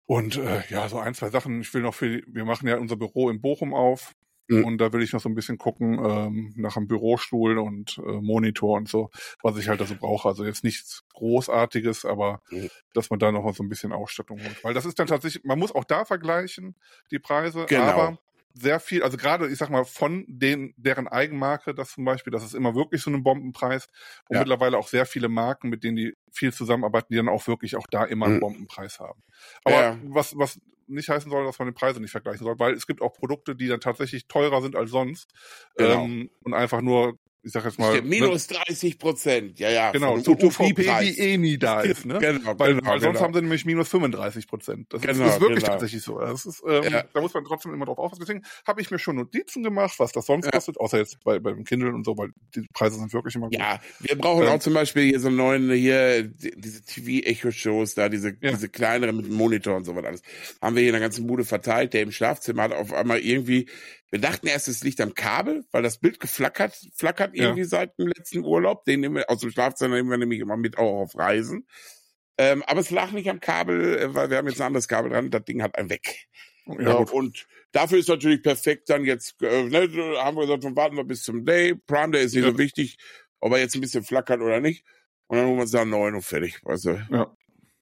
Und äh, ja, so ein, zwei Sachen. Ich will noch für, wir machen ja unser Büro in Bochum auf. Mhm. Und da will ich noch so ein bisschen gucken ähm, nach einem Bürostuhl und äh, Monitor und so, was ich halt da so brauche. Also jetzt nichts Großartiges, aber mhm. dass man da noch mal so ein bisschen Ausstattung holt. Weil das ist dann tatsächlich, man muss auch da vergleichen, die Preise, genau. aber sehr viel, also gerade, ich sag mal, von den, deren Eigenmarke, das zum Beispiel, das ist immer wirklich so ein Bombenpreis. Und ja. mittlerweile auch sehr viele Marken, mit denen die viel zusammenarbeiten, die dann auch wirklich auch da immer einen mhm. Bombenpreis haben. Aber ja. was, was nicht heißen soll, dass man den Preise nicht vergleichen soll, weil es gibt auch Produkte, die dann tatsächlich teurer sind als sonst genau. ähm, und einfach nur ich sag jetzt mal. Stimmt, minus ne? 30 Prozent, ja, ja. Genau, zu UVP, die eh nie da ist, ne? genau, weil, genau, weil sonst genau. haben sie nämlich minus 35 Prozent. Das, Genau, ist, ist wirklich genau. tatsächlich so. Das ist, ähm, Ja. Da muss man trotzdem immer drauf aufpassen. Deswegen habe ich mir schon Notizen gemacht, was das sonst Ja. kostet, außer jetzt bei, beim Kindle und so, weil die Preise sind wirklich immer gut. Ja, wir brauchen Ähm, auch zum Beispiel hier so einen neuen, hier, die- diese TV-Echo-Shows da, diese, Ja. diese kleinere mit dem Monitor und so was alles. Haben wir hier in der ganzen Bude verteilt. Der im Schlafzimmer hat auf einmal irgendwie, wir dachten erst, es liegt am Kabel, weil das Bild geflackert, flackert Ja. irgendwie seit dem letzten Urlaub. Den nehmen wir aus dem Schlafzimmer nehmen wir nämlich immer mit auch auf Reisen. Ähm, aber es lag nicht am Kabel, äh, weil wir haben jetzt ein anderes Kabel dran. Das Ding hat einen weg. Ja, Ja, und dafür ist natürlich perfekt dann jetzt, äh, ne, haben wir gesagt, warten wir bis zum Day. Prime Day ist nicht Ja. so wichtig, ob er jetzt ein bisschen flackert oder nicht. Und dann holen wir uns da neuen und fertig, weißt du. Ja.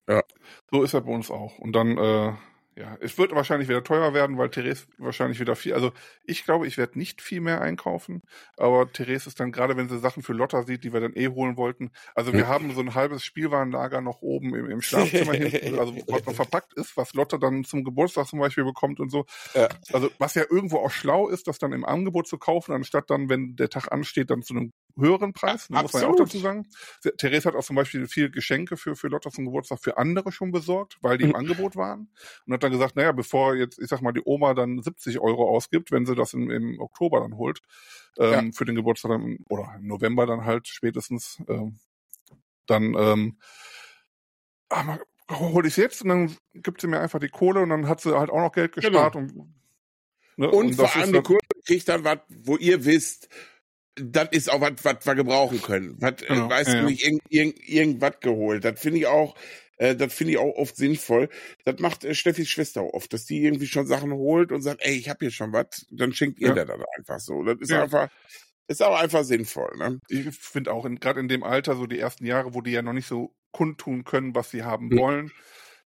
Ja. So ist er bei uns auch. Und dann, äh, ja, es wird wahrscheinlich wieder teuer werden, weil Therese wahrscheinlich wieder viel, also ich glaube, ich werde nicht viel mehr einkaufen, aber Therese ist dann gerade, wenn sie Sachen für Lotta sieht, die wir dann eh holen wollten. Also wir Ja. haben so ein halbes Spielwarenlager noch oben im, im Schlafzimmer hinten, also was noch verpackt ist, was Lotta dann zum Geburtstag zum Beispiel bekommt und so. Ja. Also was ja irgendwo auch schlau ist, das dann im Angebot zu kaufen, anstatt dann, wenn der Tag ansteht, dann zu einem höheren Preis, ne, muss man ja auch dazu sagen. Se- Therese hat auch zum Beispiel viel Geschenke für, für Lotta zum Geburtstag für andere schon besorgt, weil die im Mhm. Angebot waren. Und hat dann gesagt, naja, bevor jetzt, ich sag mal, die Oma dann 70 Euro ausgibt, wenn sie das im, im Oktober dann holt, ähm, für den Geburtstag dann, oder im November dann halt spätestens, ähm, dann, ähm, aber hol ich jetzt und dann gibt sie mir einfach die Kohle und dann hat sie halt auch noch Geld gespart und, ne, Und, vor das ist allem die Kurve kriegt dann was, wo ihr wisst, das ist auch was, was wir gebrauchen können. Was, Genau, äh, weißt ja, du, nicht irgend, irgend, irgendwas geholt. Das finde ich auch, äh, das finde ich auch oft sinnvoll. Das macht äh, Steffis Schwester oft, dass die irgendwie schon Sachen holt und sagt, ey, ich habe hier schon was, dann schenkt ihr Ja. dann einfach so. Das ist Ja. einfach, ist auch einfach sinnvoll, ne? ich finde auch, in- gerade in dem Alter, so die ersten Jahre, wo die ja noch nicht so kundtun können, was sie haben Mhm. wollen,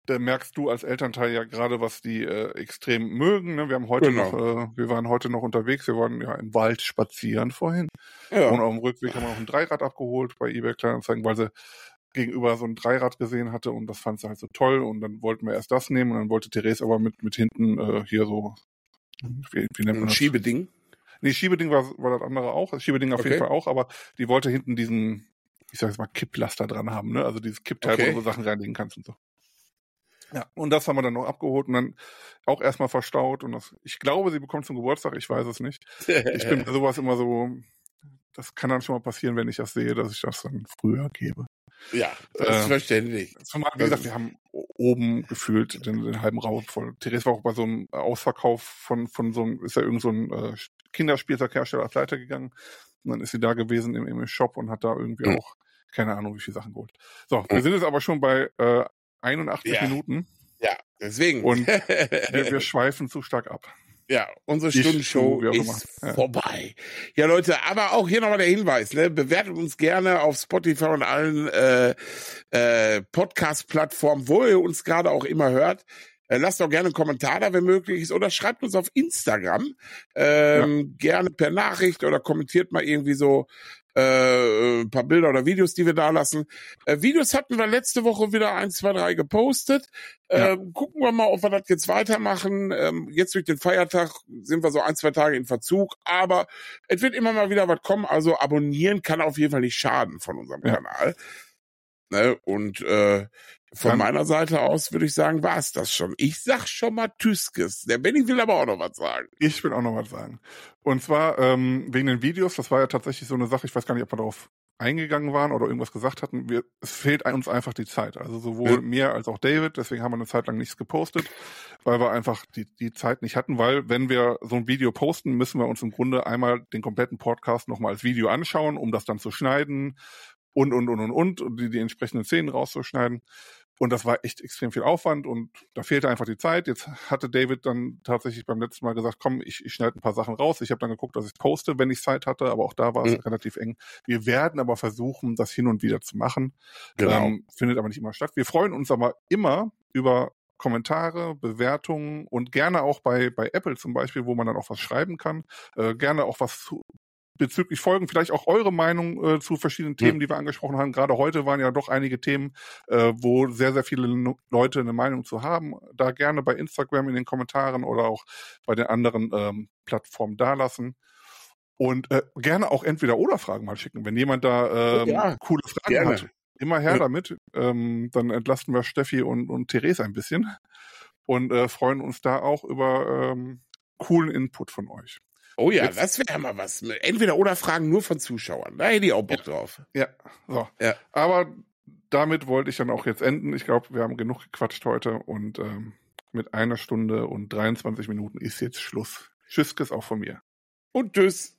da merkst du als Elternteil ja gerade, was die äh, extrem mögen. Ne? Wir haben heute Genau. noch, äh, wir waren heute noch unterwegs, wir waren ja im Wald spazieren vorhin. Ja. Und auf dem Rückweg haben wir noch ein Dreirad abgeholt bei eBay Kleinanzeigen, weil sie gegenüber so ein Dreirad gesehen hatte und das fand sie halt so toll und dann wollten wir erst das nehmen und dann wollte Therese aber mit, mit hinten äh, hier so, wie, wie nennt man Ein das? Schiebeding. Nee, Schiebeding war, war das andere auch. Das Schiebeding auf Okay. jeden Fall auch, aber die wollte hinten diesen, ich sag jetzt mal, Kipplaster dran haben, ne? Also dieses Kippteil, Okay. wo du Sachen reinlegen kannst und so. Ja, und das haben wir dann noch abgeholt und dann auch erstmal verstaut und das, ich glaube, sie bekommt zum Geburtstag, ich weiß es nicht. Ich bin bei sowas immer so, das kann dann schon mal passieren, wenn ich das sehe, dass ich das dann früher gebe. ja, das Äh, ist verständlich. Zumal, wie gesagt, wir haben oben gefühlt den, den halben Raum voll. Therese war auch bei so einem Ausverkauf von, von so einem, ist ja irgend so ein äh, Kinderspielzeughersteller als Leiter gegangen. Und dann ist sie da gewesen im, im Shop und hat da irgendwie Mhm. auch, keine Ahnung, wie viele Sachen geholt. So, wir sind jetzt aber schon bei äh, 81 Ja. Minuten Ja, deswegen. Und wir, wir schweifen zu stark ab. Ja, unsere Stundenshow auch ist. Ja. vorbei. Ja, Leute, aber auch hier nochmal der Hinweis, ne? Bewertet uns gerne auf Spotify und allen äh, äh, Podcast-Plattformen, wo ihr uns gerade auch immer hört. Äh, lasst doch gerne einen Kommentar da, wenn möglich ist, oder schreibt uns auf Instagram ähm, gerne per Nachricht oder kommentiert mal irgendwie so äh, ein paar Bilder oder Videos, die wir da lassen. Äh, Videos hatten wir letzte Woche wieder eins, zwei, drei gepostet. Ja. Ähm, gucken wir mal, ob wir das jetzt weitermachen. Ähm, jetzt durch den Feiertag sind wir so ein, zwei Tage in Verzug, aber es wird immer mal wieder was kommen. Also abonnieren kann auf jeden Fall nicht schaden von unserem Ja. Kanal. Ne? Und äh, von meiner Seite aus würde ich sagen, war es das schon. Ich sag schon mal Tüskes. Der Benny will aber auch noch was sagen. Ich will auch noch was sagen. Und zwar ähm, wegen den Videos, das war ja tatsächlich so eine Sache, ich weiß gar nicht, ob wir darauf eingegangen waren oder irgendwas gesagt hatten. Wir, es fehlt uns einfach die Zeit. Also sowohl Ja. mir als auch David, deswegen haben wir eine Zeit lang nichts gepostet, weil wir einfach die, die Zeit nicht hatten, weil wenn wir so ein Video posten, müssen wir uns im Grunde einmal den kompletten Podcast nochmal als Video anschauen, um das dann zu schneiden und, und, und, und, und, und die, die entsprechenden Szenen rauszuschneiden. Und das war echt extrem viel Aufwand und da fehlte einfach die Zeit. Jetzt hatte David dann tatsächlich beim letzten Mal gesagt, komm, ich, ich schneide ein paar Sachen raus. Ich habe dann geguckt, dass ich poste, wenn ich Zeit hatte, aber auch da war es Mhm. relativ eng. Wir werden aber versuchen, das hin und wieder zu machen. Genau. Ähm, findet aber nicht immer statt. Wir freuen uns aber immer über Kommentare, Bewertungen und gerne auch bei, bei Apple zum Beispiel, wo man dann auch was schreiben kann. Äh, gerne auch was zu, bezüglich Folgen, vielleicht auch eure Meinung äh, zu verschiedenen Themen, die wir angesprochen haben. Gerade heute waren ja doch einige Themen, äh, wo sehr, sehr viele no Leute eine Meinung zu haben. Da gerne bei Instagram in den Kommentaren oder auch bei den anderen ähm, Plattformen dalassen. Und äh, gerne auch entweder oder Fragen mal schicken. Wenn jemand da ähm, ja, coole Fragen gerne. hat, immer her ja. damit. Ähm, dann entlasten wir Steffi und, und Therese ein bisschen und äh, freuen uns da auch über ähm, coolen Input von euch. Oh ja, Jetzt, das wäre mal was. Entweder oder Fragen nur von Zuschauern. Da hätte ich auch Bock ja, drauf. Ja, so. Ja. Aber damit wollte ich dann auch jetzt enden. Ich glaube, wir haben genug gequatscht heute und ähm, mit einer Stunde und 23 Minuten ist jetzt Schluss. Tschüss, auch von mir. Und tschüss.